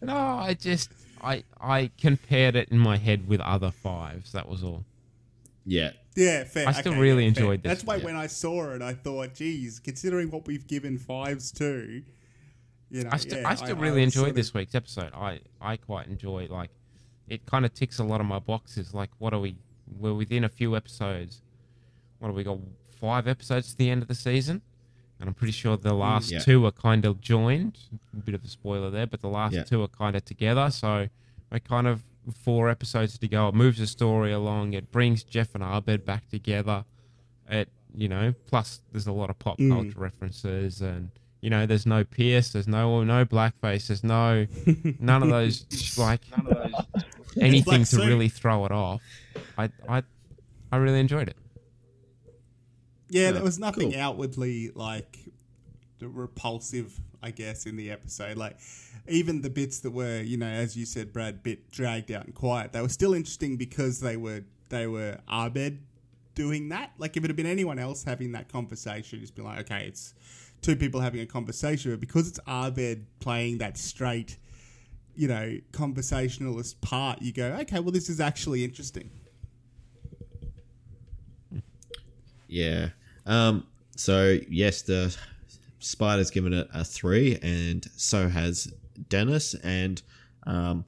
No, I just I I compared it in my head with other fives. That was all. Yeah. Yeah, fair. I still Okay, really yeah, fair. enjoyed this. That's why yeah. when I saw it, I thought, geez, considering what we've given fives to, you know, I, st- yeah, I still I really was enjoyed sort of- this week's episode. I, I quite enjoy like it kind of ticks a lot of my boxes. Like what are we? We're within a few episodes. What have we got? Five episodes to the end of the season, and I'm pretty sure the last yeah. two are kind of joined. A bit of a spoiler there, but the last Yeah. two are kind of together. So we're kind of four episodes to go. It moves the story along. It brings Jeff and Abed back together. It you know, plus there's a lot of pop Mm. culture references and you know, there's no Pierce, there's no no blackface, there's no none of those like anything to really throw it off. I I I really enjoyed it. Yeah, Oh, there was nothing cool. outwardly like repulsive, I guess, in the episode. Like even the bits that were, you know, as you said, Brad, bit dragged out and quiet. They were still interesting because they were they were Abed doing that. Like if it had been anyone else having that conversation, it's been like, okay, it's two people having a conversation, but because it's Abed playing that straight, you know, conversationalist part, you go, okay, well, this is actually interesting. Yeah. Um, so yes, the Spider's given it a three, and so has Dennis. And um,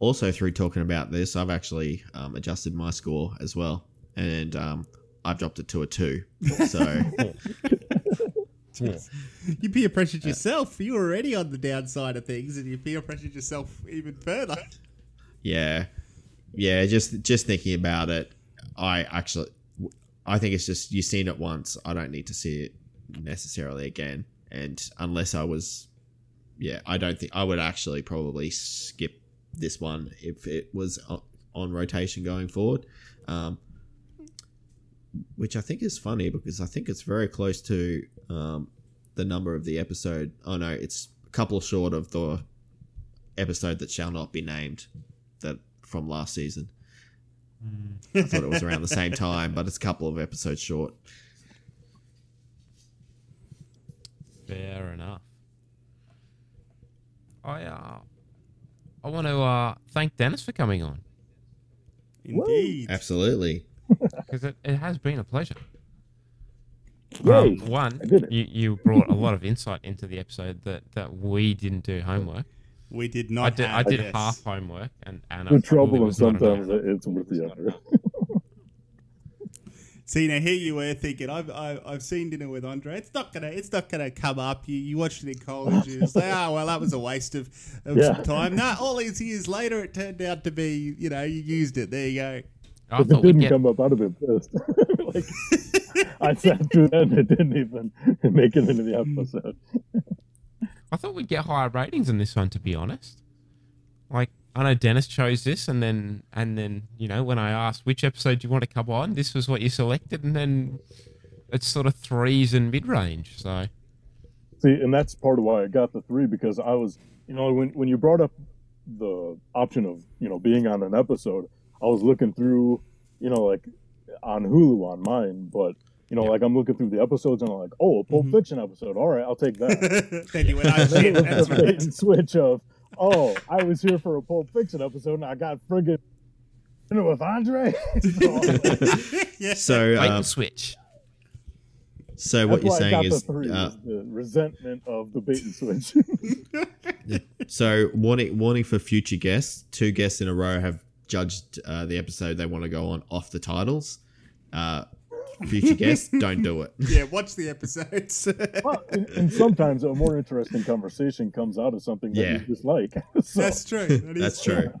also through talking about this, I've actually um, adjusted my score as well, and um, I've dropped it to a two. So You peer pressured yourself. You were already on the downside of things, and you peer pressured yourself even further. yeah, yeah. Just just thinking about it, I actually, I think it's just you've seen it once. I don't need to see it necessarily again. And unless I was, yeah, I don't think I would actually probably skip this one if it was on rotation going forward. Um, which I think is funny because I think it's very close to um, the number of the episode. Oh no, it's a couple short of the episode that shall not be named that from last season. I thought it was around the same time, but it's a couple of episodes short. Fair enough. I uh, I want to uh, thank Dennis for coming on Indeed. Absolutely. because it, it has been a pleasure. Yay, Um, one, I did it. you, you brought a lot of insight into the episode that, that we didn't do homework. We did I not. did, I did this. half homework, and and The trouble probably of was not enough. sometimes it's worth the effort. See now, here you were thinking, I've, I've I've seen dinner with Andre. It's not gonna it's not gonna come up. You you watched it in college. You say, oh well, that was a waste of, of Yeah. some time. No, all these years later, it turned out to be you know you used it. There you go. I if it thought we'd didn't get, come up, I'd have been pissed. like, I sat through that and it didn't even make it into the episode. I thought we'd get higher ratings on this one, to be honest. Like I know Dennis chose this, and then and then you know when I asked which episode do you want to come on, this was what you selected, and then it's sort of threes and mid range. So See, and that's part of why I got the three because I was, you know, when when you brought up the option of you know being on an episode, I was looking through, you know, like on Hulu on mine, but you know, like I'm looking through the episodes and I'm like, oh, a Pulp Fiction episode. All right, I'll take that. then you went, And then shit, that's right. switch of, oh, I was here for a Pulp Fiction episode and I got friggin' dinner with Andre. So, Bait and um, switch. So what That's you're saying is, the, uh, the resentment of the bait and switch. so warning, warning for future guests. Two guests in a row have judged uh, the episode they want to go on off the titles. Uh, future guests, don't do it. Yeah, watch the episodes. well, and, and sometimes a more interesting conversation comes out of something that Yeah. you dislike. So- That's true. That is That's true.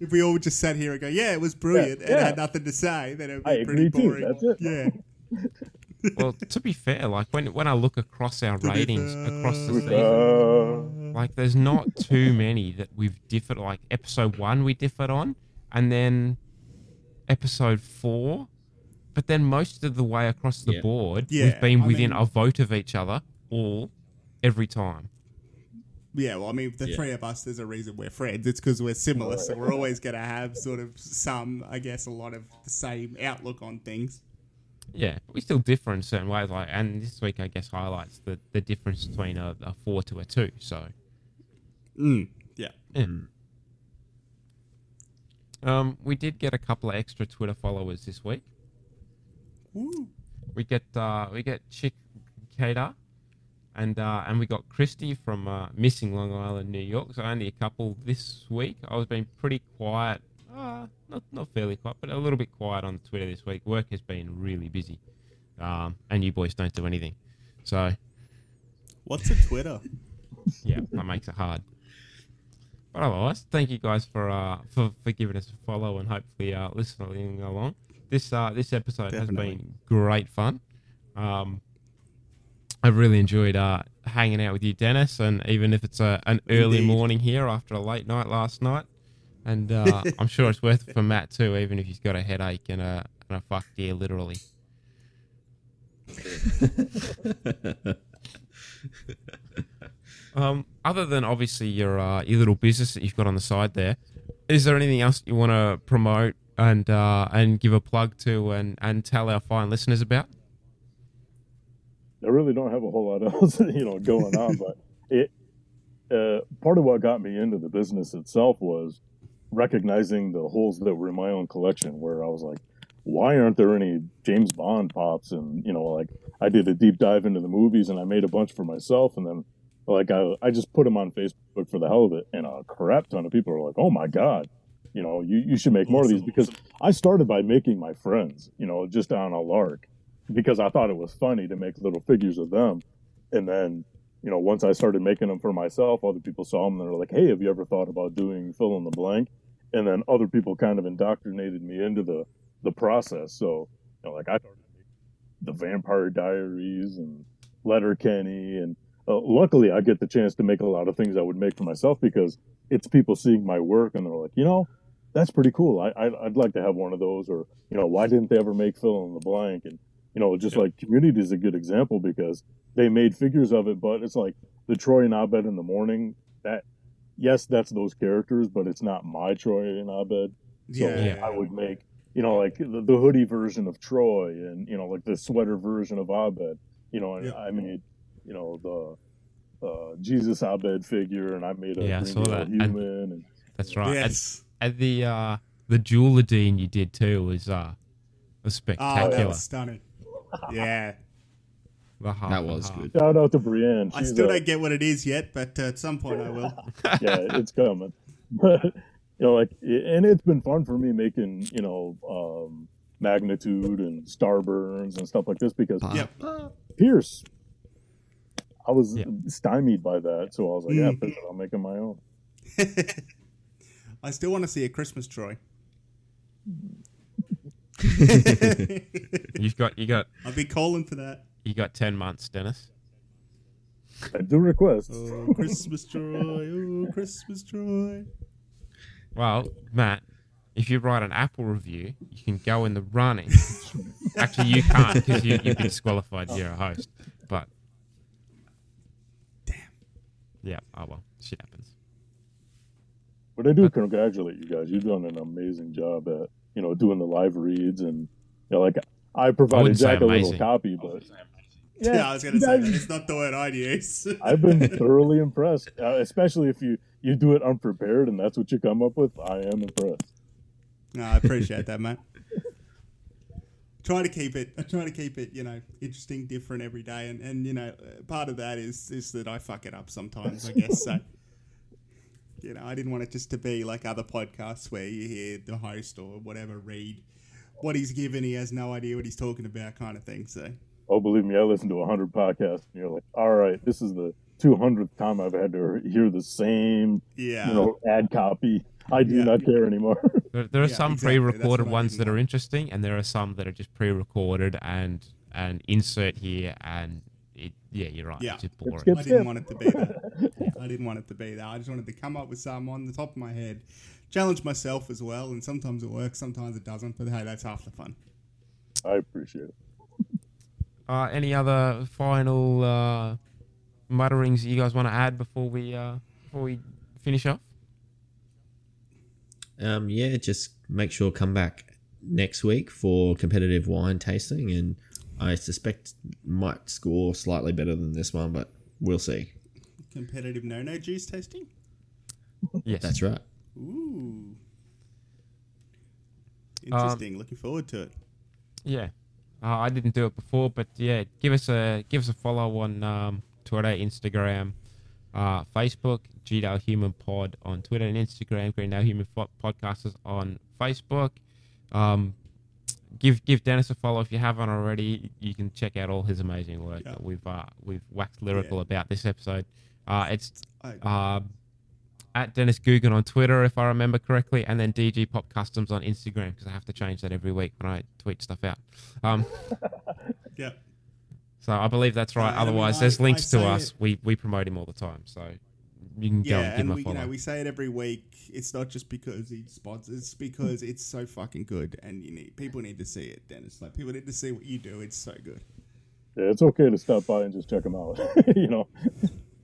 If we all just sat here and go, yeah, it was brilliant, and yeah. had nothing to say, then it would be I pretty agree too. boring. That's it. Yeah. well, to be fair, like when when I look across our To ratings across the season, like there's not too many that we've differed. Like episode one, we differed on, and then episode four, but then most of the way across the Yeah. board, Yeah, we've been I within mean- a vote of each other all every time. Yeah, well, I mean, the Yeah. three of us, there's a reason we're friends. It's because we're similar, so we're always going to have sort of some, I guess, a lot of the same outlook on things. Yeah, we still differ in certain ways. Like, and this week, I guess, highlights the the difference between a, a four to a two. So, Mm, yeah. Yeah. Um, we did get a couple of extra Twitter followers this week. Woo. We get uh, we get Chick Kater, and uh, and we got Christy from uh, Missing Long Island, New York. So only a couple this week. I was being pretty quiet. Uh, not not fairly quiet, but a little bit quiet on Twitter this week. Work has been really busy, um, and you boys don't do anything. So What's a Twitter? yeah, that makes it hard. But otherwise, thank you guys for uh for, for giving us a follow and hopefully uh listening along. This uh this episode Definitely. has been great fun. Um I've really enjoyed uh hanging out with you, Dennis, and even if it's a, an early Indeed. morning here after a late night last night. And uh, I'm sure it's worth it for Matt too, even if he's got a headache and a and a fucked ear, literally. Um, other than obviously your uh, your little business that you've got on the side there, is there anything else you want to promote and uh, and give a plug to and, and tell our fine listeners about? I really don't have a whole lot else, you know, going on, but it uh, part of what got me into the business itself was recognizing the holes that were in my own collection. Where I was like, why aren't there any James Bond pops? And you know, like I did a deep dive into the movies and I made a bunch for myself, and then like I I just put them on Facebook for the hell of it, and a crap ton of people are like, oh my god. You know, you, you should make more of these because I started by making my friends, you know, just on a lark because I thought it was funny to make little figures of them. And then, you know, once I started making them for myself, other people saw them and they were like, hey, have you ever thought about doing fill in the blank? And then other people kind of indoctrinated me into the, the process. So, you know, like I started the Vampire Diaries and Letterkenny. And uh, luckily, I get the chance to make a lot of things I would make for myself because it's people seeing my work and they're like, you know, that's pretty cool. I, I I'd like to have one of those, or you know, why didn't they ever make fill in the blank? And you know, just like Community is a good example because they made figures of it, but it's like the Troy and Abed in the morning. That yes, that's those characters, but it's not my Troy and Abed. So Yeah. I would make you know like the, the hoodie version of Troy, and you know like the sweater version of Abed. You know, and Yeah. I made you know the uh, Jesus Abed figure, and I made a Yeah, I Green saw that. And- human. And, That's right. Yes. And, and the uh, the Jewelerdine you did too was uh was Oh, spectacular. that was stunning. Yeah. The half That and was half. good. Shout out to Brienne. I She's still a- don't get what it is yet, but uh, at some point I will. yeah, it's coming. But you know, like, and it's been fun for me making you know um, magnitude and starburns and stuff like this because Yep. Pierce, I was stymied by that, so I was like, yeah, piss it, I'm making my own. I still want to see a Christmas Troy. You've got you got I'll be calling for that. you got ten months, Dennis. I do requests. Oh, Christmas Troy. Oh, Christmas Troy. Well, Matt, if you write an Apple review, you can go in the running. Actually, you can't because you, you've been disqualified. You're a host. But damn. Yeah. Oh well, shit happens. But I do congratulate you guys. You've done an amazing job at you know doing the live reads and know, like I provided wouldn't Jack a little copy, but Yeah, I was going to say that. It's not the word I'd use. I've been thoroughly impressed, uh, especially if you you do it unprepared and that's what you come up with. I am impressed. No, I appreciate that, mate. Try to keep it. I try to keep it, you know, interesting, different every day, and and you know, uh, part of that is is that I fuck it up sometimes. I guess so. You know, I didn't want it just to be like other podcasts where you hear the host or whatever read what he's given, he has no idea what he's talking about, kind of thing. So Oh, believe me, I listen to hundred podcasts, and you're like, all right, this is the two hundredth time I've had to hear the same, Yeah. you know, ad copy. I do not care anymore. There, there are Yeah, some exactly. Pre-recorded ones that are interesting, and there are some that are just pre-recorded and and insert here, and it, yeah, you're right. yeah, It's just boring. I didn't want it to be that. I didn't want it to be that. I just wanted to come up with some on the top of my head, challenge myself as well, and sometimes it works, sometimes it doesn't. But hey, that's half the fun. I appreciate it. Uh, any other final uh, mutterings you guys want to add before we uh, before we finish off? Um, yeah, just make sure come back next week for competitive wine tasting, and I suspect might score slightly better than this one, but we'll see. Competitive no-no juice tasting. Yes, That's right. Ooh, interesting. Looking forward to it. Yeah, uh, I didn't do it before, but yeah, give us a give us a follow on um, Twitter, Instagram, uh, Facebook, GDAL Human Pod on Twitter and Instagram, Greendale Human Fo- Podcasters on Facebook. Um, give give Dennis a follow if you haven't already. You can check out all his amazing work. Yeah. We've uh, we've waxed lyrical about this episode. Uh, it's I- um, at Dennis Guggen on Twitter, if I remember correctly, and then DG Pop Customs on Instagram because I have to change that every week when I tweet stuff out. Um, Yeah. so I believe that's right. Uh, and I mean, Otherwise, I- there's links to us. it- We we promote him all the time, so you can go Yeah, and give and him a we, you know, we say it every week. It's not just because he sponsors; it's because it's so fucking good, and you need people need to see it. Dennis, like people need to see what you do. It's so good. Yeah, it's okay to stop by and just check him out. you know,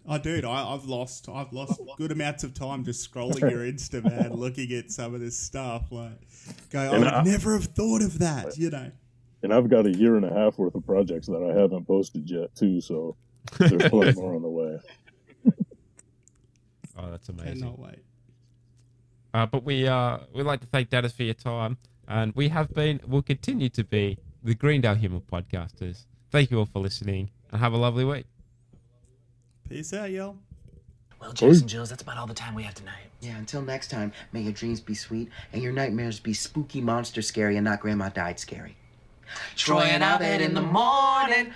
Oh, dude, I, I've lost I've lost good amounts of time just scrolling your Insta, man, looking at some of this stuff. Like, go, I And would I- never have thought of that. You know, and I've got a year and a half worth of projects that I haven't posted yet too. So there's plenty more on the way. oh, that's amazing. cannot wait. Uh, but we uh we'd like to thank Dennis for your time, and we have been, will continue to be the Greendale Human Podcasters. Thank you all for listening, and have a lovely week. Peace out, y'all. Well, Jason Jills, that's about all the time we have tonight. Yeah, until next time, may your dreams be sweet and your nightmares be spooky monster scary and not grandma died scary. Troy and Abed in the morning.